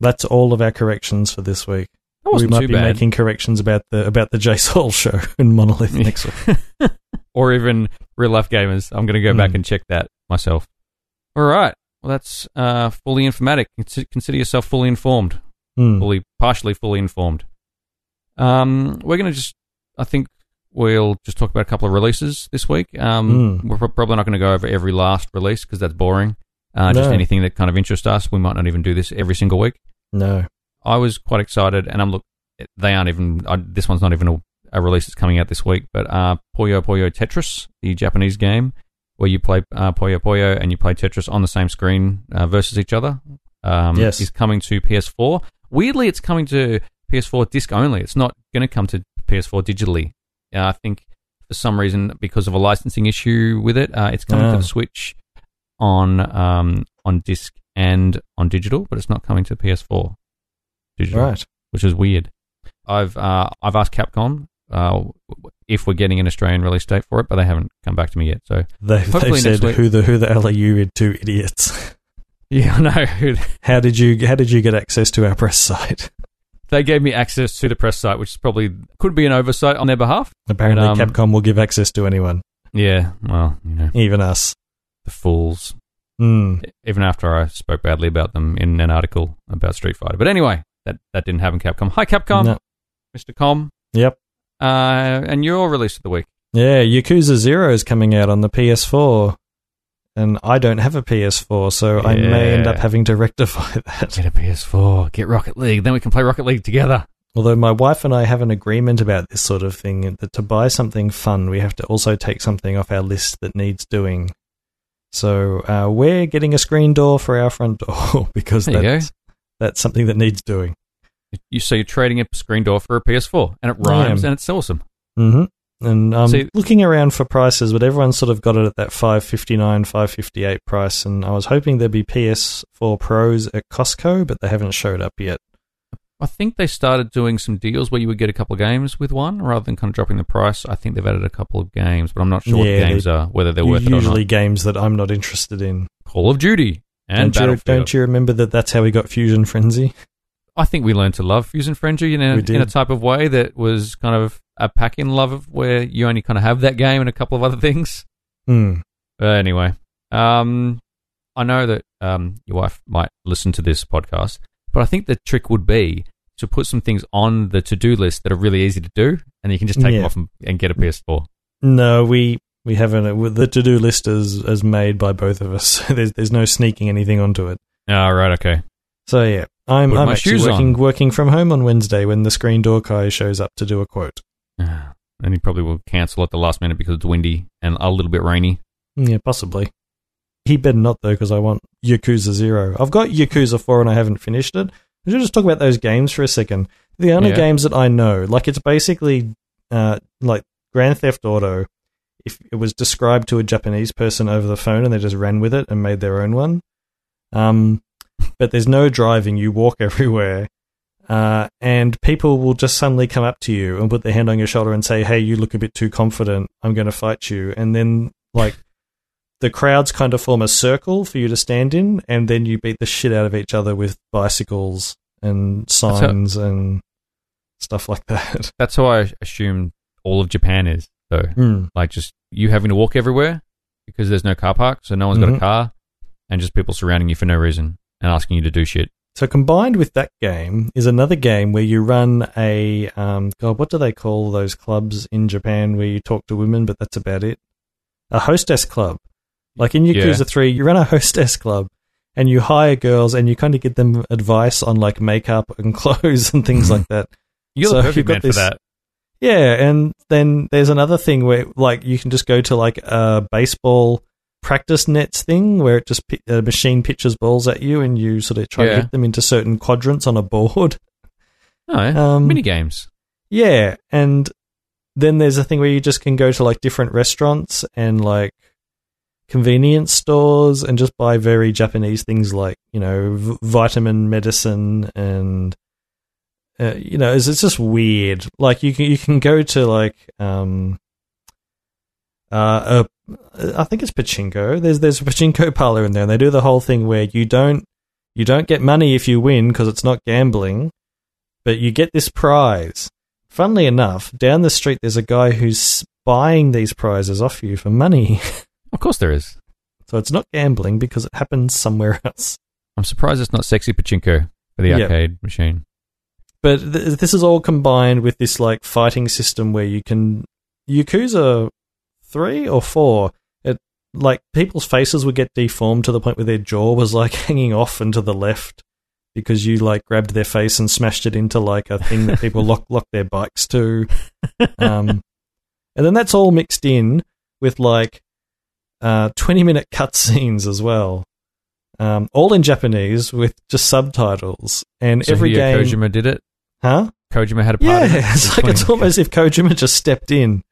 That's all of our corrections for this week. we might be bad. making corrections about the about the Jace Hall show in Monolith next week. or even real life gamers. I'm going to go back Hmm. and check that myself. All right. Well, that's uh, fully informatic. Consider yourself fully informed, Hmm. fully, partially fully informed. Um, we're going to just, I think we'll just talk about a couple of releases this week. Um, Hmm. We're probably not going to go over every last release because that's boring. Uh, just anything that kind of interests us. We might not even do this every single week. No. I was quite excited, and I'm look. They aren't even. I, this one's not even a, a release that's coming out this week. But uh, Puyo Puyo Tetris, the Japanese game where you play uh, Puyo Puyo and you play Tetris on the same screen uh, versus each other, um, Yes. is coming to PS4. Weirdly, it's coming to PS4 disc only. It's not going to come to PS4 digitally. Uh, I think for some reason, because of a licensing issue with it, uh, it's coming Ah. to the Switch on um, on disc and on digital, but it's not coming to PS4 digital Right. which is weird. I've uh, I've asked Capcom uh, if we're getting an Australian release date for it, but they haven't come back to me yet. So They, Hopefully said week. who the who the hell are you two idiots? yeah, I know How did you how did you get access to our press site? they gave me access to the press site, which is probably could be an oversight on their behalf. Apparently, Um, Capcom will give access to anyone, Yeah, well, you know, even us. the fools. Hmm. Even after I spoke badly about them in an article about Street Fighter, but anyway, that that didn't happen. Capcom. Hi, Capcom, No. Mr. Com, Yep. Uh, and your release of the week. Yeah, Yakuza Zero is coming out on the PS4, and I don't have a PS4, so I may end up having to rectify that. Get a PS4, get Rocket League, then we can play Rocket League together. Although my wife and I have an agreement about this sort of thing that to buy something fun, we have to also take something off our list that needs doing. So uh, we're getting a screen door for our front door because There you go. that's, that's something that needs doing. You so you're trading a screen door for a PS4, and it rhymes, and it's awesome. hmm And I'm See- looking around for prices, but everyone sort of got it at that 559 558 price. And I was hoping there'd be PS4 Pros at Costco, but they haven't showed up yet. I think they started doing some deals where you would get a couple of games with one, rather than kind of dropping the price. I think they've added a couple of games, but I'm not sure Yeah, what games are, whether they're worth it or not. Usually games that I'm not interested in. Call of Duty and don't, you, Battlefield. don't you remember that that's how we got Fusion Frenzy? I think we learned to love Fusion Frenzy in a, in a type of way that was kind of a pack in love of where you only kind of have that game and a couple of other things. Hmm. But anyway, um, I know that um, your wife might listen to this podcast, but I think the trick would be to put some things on the to do list that are really easy to do, and you can just take Yeah. them off and, and get a PS4. No, we we haven't. uh, The to do list is is made by both of us. there's there's no sneaking anything onto it. Oh, right, okay. So yeah, I'm Put I'm actually working on. working from home on Wednesday when the screen door guy shows up to do a quote. And he probably will cancel at the last minute because it's windy and a little bit rainy. Yeah, possibly. He better not though, because I want Yakuza Zero. I've got Yakuza Four and I haven't finished it. I should just talk about those games for a second. The only Yeah. games that I know, like it's basically uh, like Grand Theft Auto. If it was described to a Japanese person over the phone and they just ran with it and made their own one, um, but there's no driving. You walk everywhere, uh, and people will just suddenly come up to you and put their hand on your shoulder and say, "Hey, you look a bit too confident. I'm going to fight you." And then like the crowds kind of form a circle for you to stand in, and then you beat the shit out of each other with bicycles and how- signs and stuff like that. That's how I assume all of Japan is, though. Hmm. Like just you having to walk everywhere because there's no car park, so no one's got a Mhm. car, and just people surrounding you for no reason and asking you to do shit. So combined with that game is another game where you run a um, God, what do they call those clubs in Japan where you talk to women, but that's about it. A hostess club. Like in Yeah. Yakuza 3, you run a hostess club and you hire girls and you kind of give them advice on like makeup and clothes and things like that. You're So the perfect you've got man this- for that. Yeah, and then there's another thing where like you can just go to like a baseball practice nets thing where it just a machine pitches balls at you and you sort of try Yeah. to hit them into certain quadrants on a board. No, Um, mini games. Yeah, and then there's a thing where you just can go to like different restaurants and like convenience stores and just buy very Japanese things like you know v- vitamin medicine and uh, you know it's, it's just weird. Like you can you can go to like um uh, uh I think it's pachinko. There's there's a pachinko parlor in there, and they do the whole thing where you don't you don't get money if you win because it's not gambling, but you get this prize. Funnily enough, down the street there's a guy who's buying these prizes off you for money. Of course there is. So it's not gambling because it happens somewhere else. I'm surprised it's not sexy pachinko for the arcade machine. But th- this is all combined with this like fighting system where you can Yakuza three or four. It like people's faces would get deformed to the point where their jaw was like hanging off and to the left because you like grabbed their face and smashed it into like a thing that people lock lock their bikes to. Um, and then that's all mixed in with like uh, 20 minute cutscenes as well. Um, all in Japanese with just subtitles. And So every game. Kojima did it. Huh? Kojima had a part Yeah, it. it's like it's almost if Kojima just stepped in.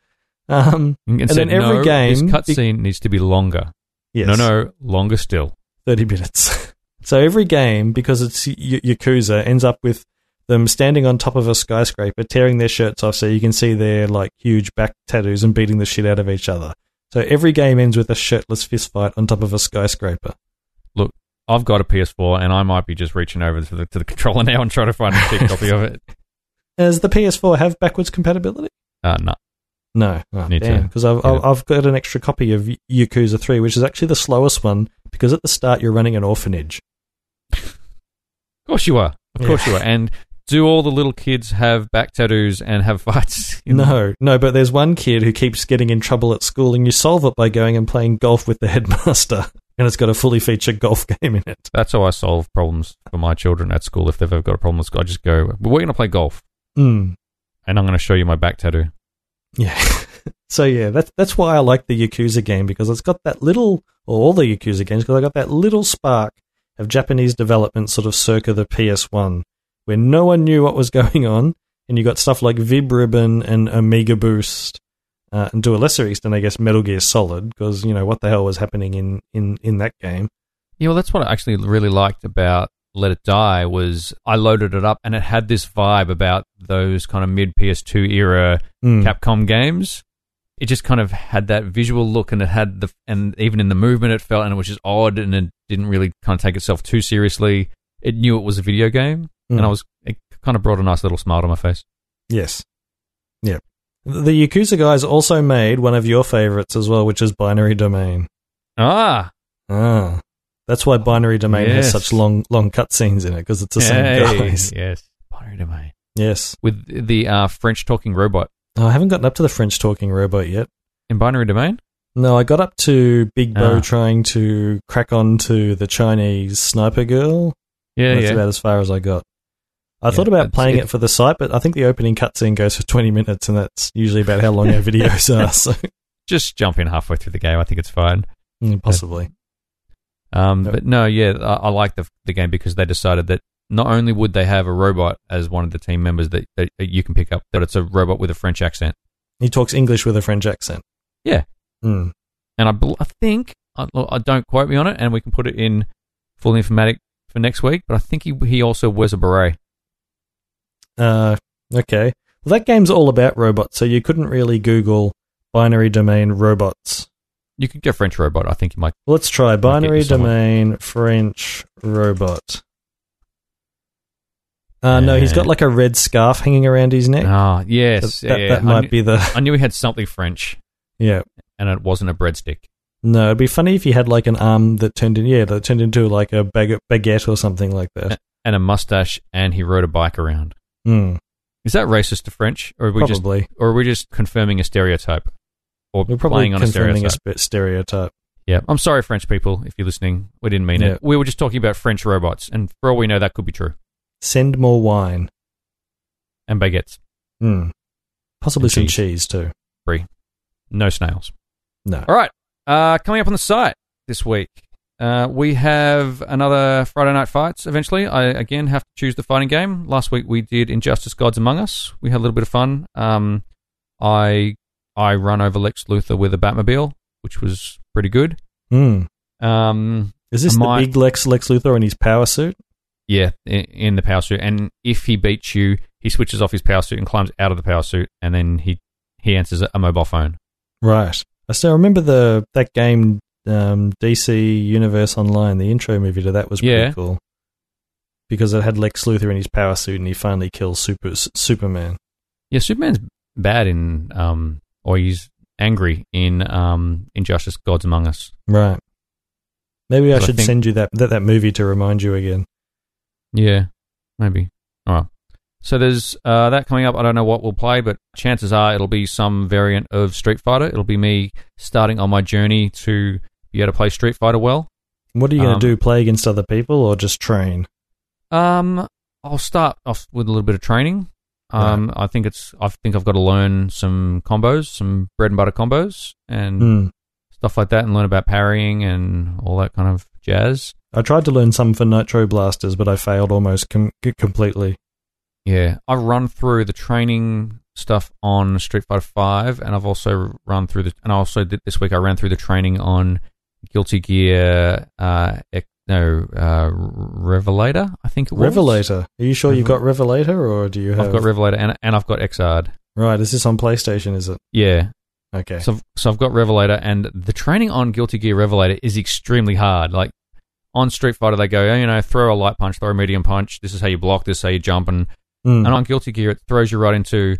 Um, and, and said, then every no, game- This cutscene needs to be longer. yes, No, no, longer still. 30 minutes. so every game, because it's y- Yakuza, ends up with them standing on top of a skyscraper, tearing their shirts off so you can see their like huge back tattoos and beating the shit out of each other. So every game ends with a shirtless fist fight on top of a skyscraper. Look, I've got a PS4, and I might be just reaching over to the, to the controller now and trying to find a cheap copy of it. Does the PS4 have backwards compatibility? Uh, no. No, oh, Need to damn. Because I've, it. I've got an extra copy of Yakuza 3, which is actually the slowest one because at the start you're running an orphanage. Of course you are. Of Yeah. course you are. And do all the little kids have back tattoos and have fights? in- No, no, but there's one kid who keeps getting in trouble at school, and you solve it by going and playing golf with the headmaster, and it's got a fully featured golf game in it. That's how I solve problems for my children at school. If they've ever got a problem with school, I just go, we're going to play golf, Mm, and I'm going to show you my back tattoo. Yeah. so yeah, that's that's why I like the Yakuza game because it's got that little, or all the Yakuza games, because I got that little spark of Japanese development, sort of circa the PS1, where no one knew what was going on, and you got stuff like Vib Ribbon and Omega Boost. Uh, and to a lesser extent, I guess Metal Gear Solid, because you know what the hell was happening in, in, in that game. Yeah, well, that's what I actually really liked about Let It Die was I loaded it up and it had this vibe about those kind of mid PS2 era Mm. Capcom games. It just kind of had that visual look, and it had the and even in the movement, it felt and it was just odd, and it didn't really kind of take itself too seriously. It knew it was a video game, Mm. and I was it kind of brought a nice little smile to my face. Yes. Yep. The Yakuza guys also made one of your favorites as well, which is Binary Domain. Ah, Ah. That's why Binary Domain has such long long cutscenes in it, because it's the same guys. yes, Binary Domain Yes. with the uh, French talking robot Oh, I haven't gotten up to the French talking robot yet. in Binary Domain. No, I got up to Big Bo Ah. trying to crack on to the Chinese sniper girl. Yeah, That's yeah. about as far as I got. I Yeah, thought about playing it- it for the site, but I think the opening cutscene goes for 20 minutes, and that's usually about how long our videos are, so Just jump in halfway through the game. I think it's fine. mm, possibly. Um. But no, yeah, I, I like the the game because they decided that not only would they have a robot as one of the team members that, that, that you can pick up, that it's a robot with a French accent. He talks English with a French accent. Yeah. Mm. And I, I think I, I don't quote me on it, and we can put it in full informatic for next week. But I think he he also wears a beret. Uh, okay. Well, that game's all about robots, so you couldn't really Google binary domain robots. You could get French robot. I think you might. Let's try binary domain French robot. Uh, no, he's got like a red scarf hanging around his neck. Ah, yes, that that, yeah, that might knew- be the I knew he had something French, yeah. and it wasn't a breadstick. No, it'd be funny if he had like an arm that turned in yeah that turned into like a bag- baguette or something like that. and a mustache, and he rode a bike around. Mm, Is that racist to French, or are we just probably or are we just confirming a stereotype, or we're probably playing on a stereotype? a stereotype. Yeah, I'm sorry, French people, if you're listening. We didn't mean Yeah. it. We were just talking about French robots, and for all we know, that could be true. Send more wine. And baguettes, Hmm. Possibly And some cheese. cheese too. Free. No snails. No. All right, uh, coming up on the site this week, uh, we have another Friday Night Fights. Eventually, I again have to choose the fighting game. Last week we did Injustice: Gods Among Us. We had a little bit of fun. Um, I I run over Lex Luthor with a Batmobile, which was pretty good. Hmm. Um, Is this I the big Lex Lex Luthor in his power suit? Yeah, in, in the power suit, and if he beats you, he switches off his power suit and climbs out of the power suit, and then he he answers a mobile phone. Right. I still remember the that game um, DC Universe Online. The intro movie to that was pretty Yeah. cool because it had Lex Luthor in his power suit and he finally kills Super Superman. Yeah, Superman's bad in um, or he's angry in um, Injustice: Gods Among Us. Right. Maybe I But I should think- send you that, that that movie to remind you again. Yeah, maybe. All right. So there's uh, that coming up. I don't know what we'll play, but chances are it'll be some variant of Street Fighter. It'll be me starting on my journey to be able to play Street Fighter well. What are you going Um, to do? Play against other people or just train? Um, I'll start off with a little bit of training. Um, I think it's. I think I've got to learn some combos, some bread and butter combos, and Hmm. stuff like that, and learn about parrying and all that kind of jazz. I tried to learn some for Nitro Blasters, but I failed almost com- completely. Yeah, I've run through the training stuff on Street Fighter Five, and I've also run through the. And I also did this week. I ran through the training on Guilty Gear. Uh, ec- no, uh, Revelator. I think it was Revelator. Are you sure you've got Revelator or do you have. I've got Revelator, and and I've got Xrd. right, is this on PlayStation, is it? Yeah, Okay. So, I've- so I've got Revelator, and the training on Guilty Gear Revelator is extremely hard. Like on Street Fighter, they go, oh, you know, throw a light punch, throw a medium punch. This is how you block. This is how you jump, and Hmm. and on Guilty Gear, it throws you right into,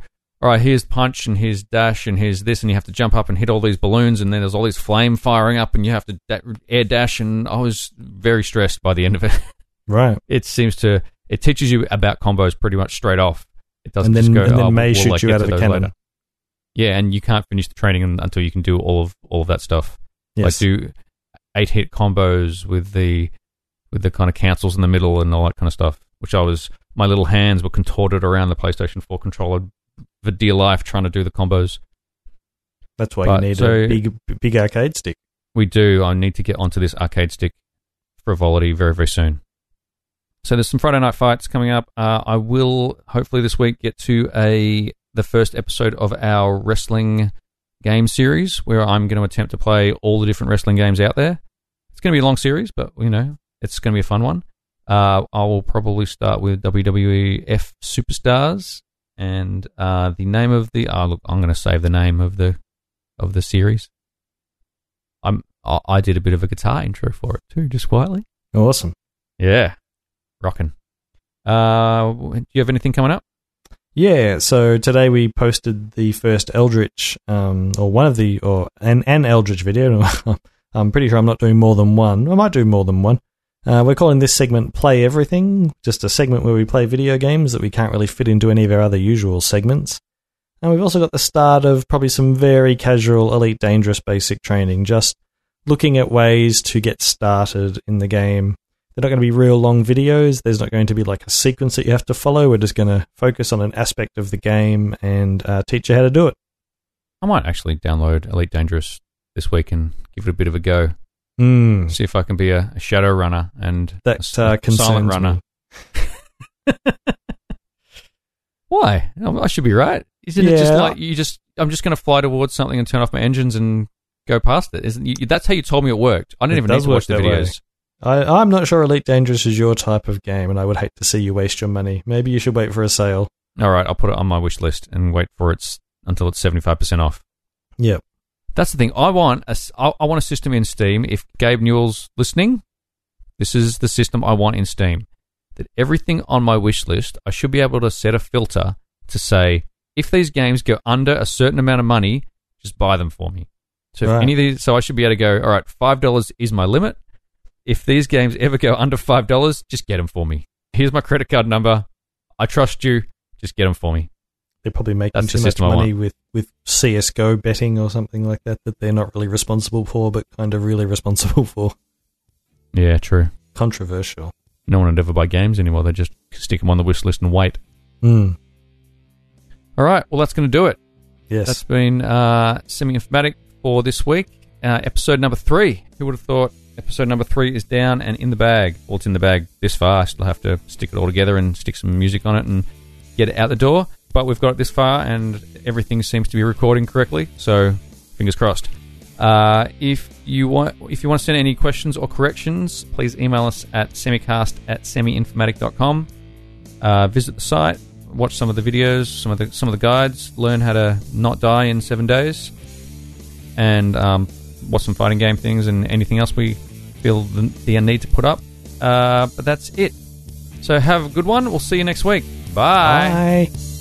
all right, here's punch and here's dash and here's this, and you have to jump up and hit all these balloons, and then there's all these flame firing up, and you have to da- air dash. And I was very stressed by the end of it. right. it seems to it teaches you about combos pretty much straight off. It doesn't And then, just go. and then oh, May we'll, shoot like, you out of the cannon. later. Yeah, and you can't finish the training until you can do all of all of that stuff. Yes. Like do eight hit combos with the with the kind of cancels in the middle and all that kind of stuff. Which I was my little hands were contorted around the PlayStation 4 controller for dear life trying to do the combos. That's why but- you need so- a big, big arcade stick. We do. I need to get onto this arcade stick frivolity very very soon. So there's some Friday night fights coming up. Uh, I will hopefully this week get to a the first episode of our wrestling game series where I'm going to attempt to play all the different wrestling games out there. It's going to be a long series, but you know it's going to be a fun one. Uh, I will probably start with WWF Superstars, and uh, the name of the oh, look, I'm going to save the name of the of the series. I'm I I did a bit of a guitar intro for it too, just quietly. Awesome. Yeah, rocking. Uh, do you have anything coming up? Yeah, so today we posted the first Eldritch, um, or one of the, or an, an Eldritch video. I'm pretty sure I'm not doing more than one. I might do more than one. Uh, we're calling this segment Play Everything, just a segment where we play video games that we can't really fit into any of our other usual segments. And we've also got the start of probably some very casual Elite Dangerous basic training, just looking at ways to get started in the game. They're not going to be real long videos. There's not going to be like a sequence that you have to follow. We're just going to focus on an aspect of the game and uh, teach you how to do it. I might actually download Elite Dangerous this week and give it a bit of a go. Mm, See if I can be a, a shadow runner and that uh, a silent runner. Why? I I should be right. Isn't it just like you just? I'm just going to fly towards something and turn off my engines and go past it. Isn't you, that's how you told me it worked? I didn't It even need to watch the way. videos. I, I'm not sure Elite Dangerous is your type of game, and I would hate to see you waste your money. Maybe you should wait for a sale. All right, I'll put it on my wish list and wait for its until it's 75 percent off. Yep. That's the thing. I want a, I I want a system in Steam. If Gabe Newell's listening, this is the system I want in Steam. That everything on my wish list, I should be able to set a filter to say if these games go under a certain amount of money, just buy them for me. So if Right. any of these, so I should be able to go. All right, five dollars is my limit. If these games ever go under five dollars, just get them for me. Here's my credit card number. I trust you. Just get them for me. They're probably making That's too much money with, with CSGO betting or something like that that they're not really responsible for, but kind of really responsible for. Yeah, true. Controversial. No one would ever buy games anymore. They just stick them on the wish list and wait. Hmm. All right, well, that's going to do it. Yes. That's been uh, Semi Informatic for this week. Uh, episode number three. Who would have thought episode number three is down and in the bag? Well, it's in the bag this far. I still have to stick it all together and stick some music on it and get it out the door. But we've got it this far and everything seems to be recording correctly. So fingers crossed. Uh, if you want, if you want to send any questions or corrections, please email us at semicast at semiinformatic.com. Uh, visit the site, watch some of the videos, some of the some of the guides, learn how to not die in seven days, and um, watch some fighting game things and anything else we feel the, the need to put up. Uh, but that's it. So have a good one. We'll see you next week. Bye. Bye.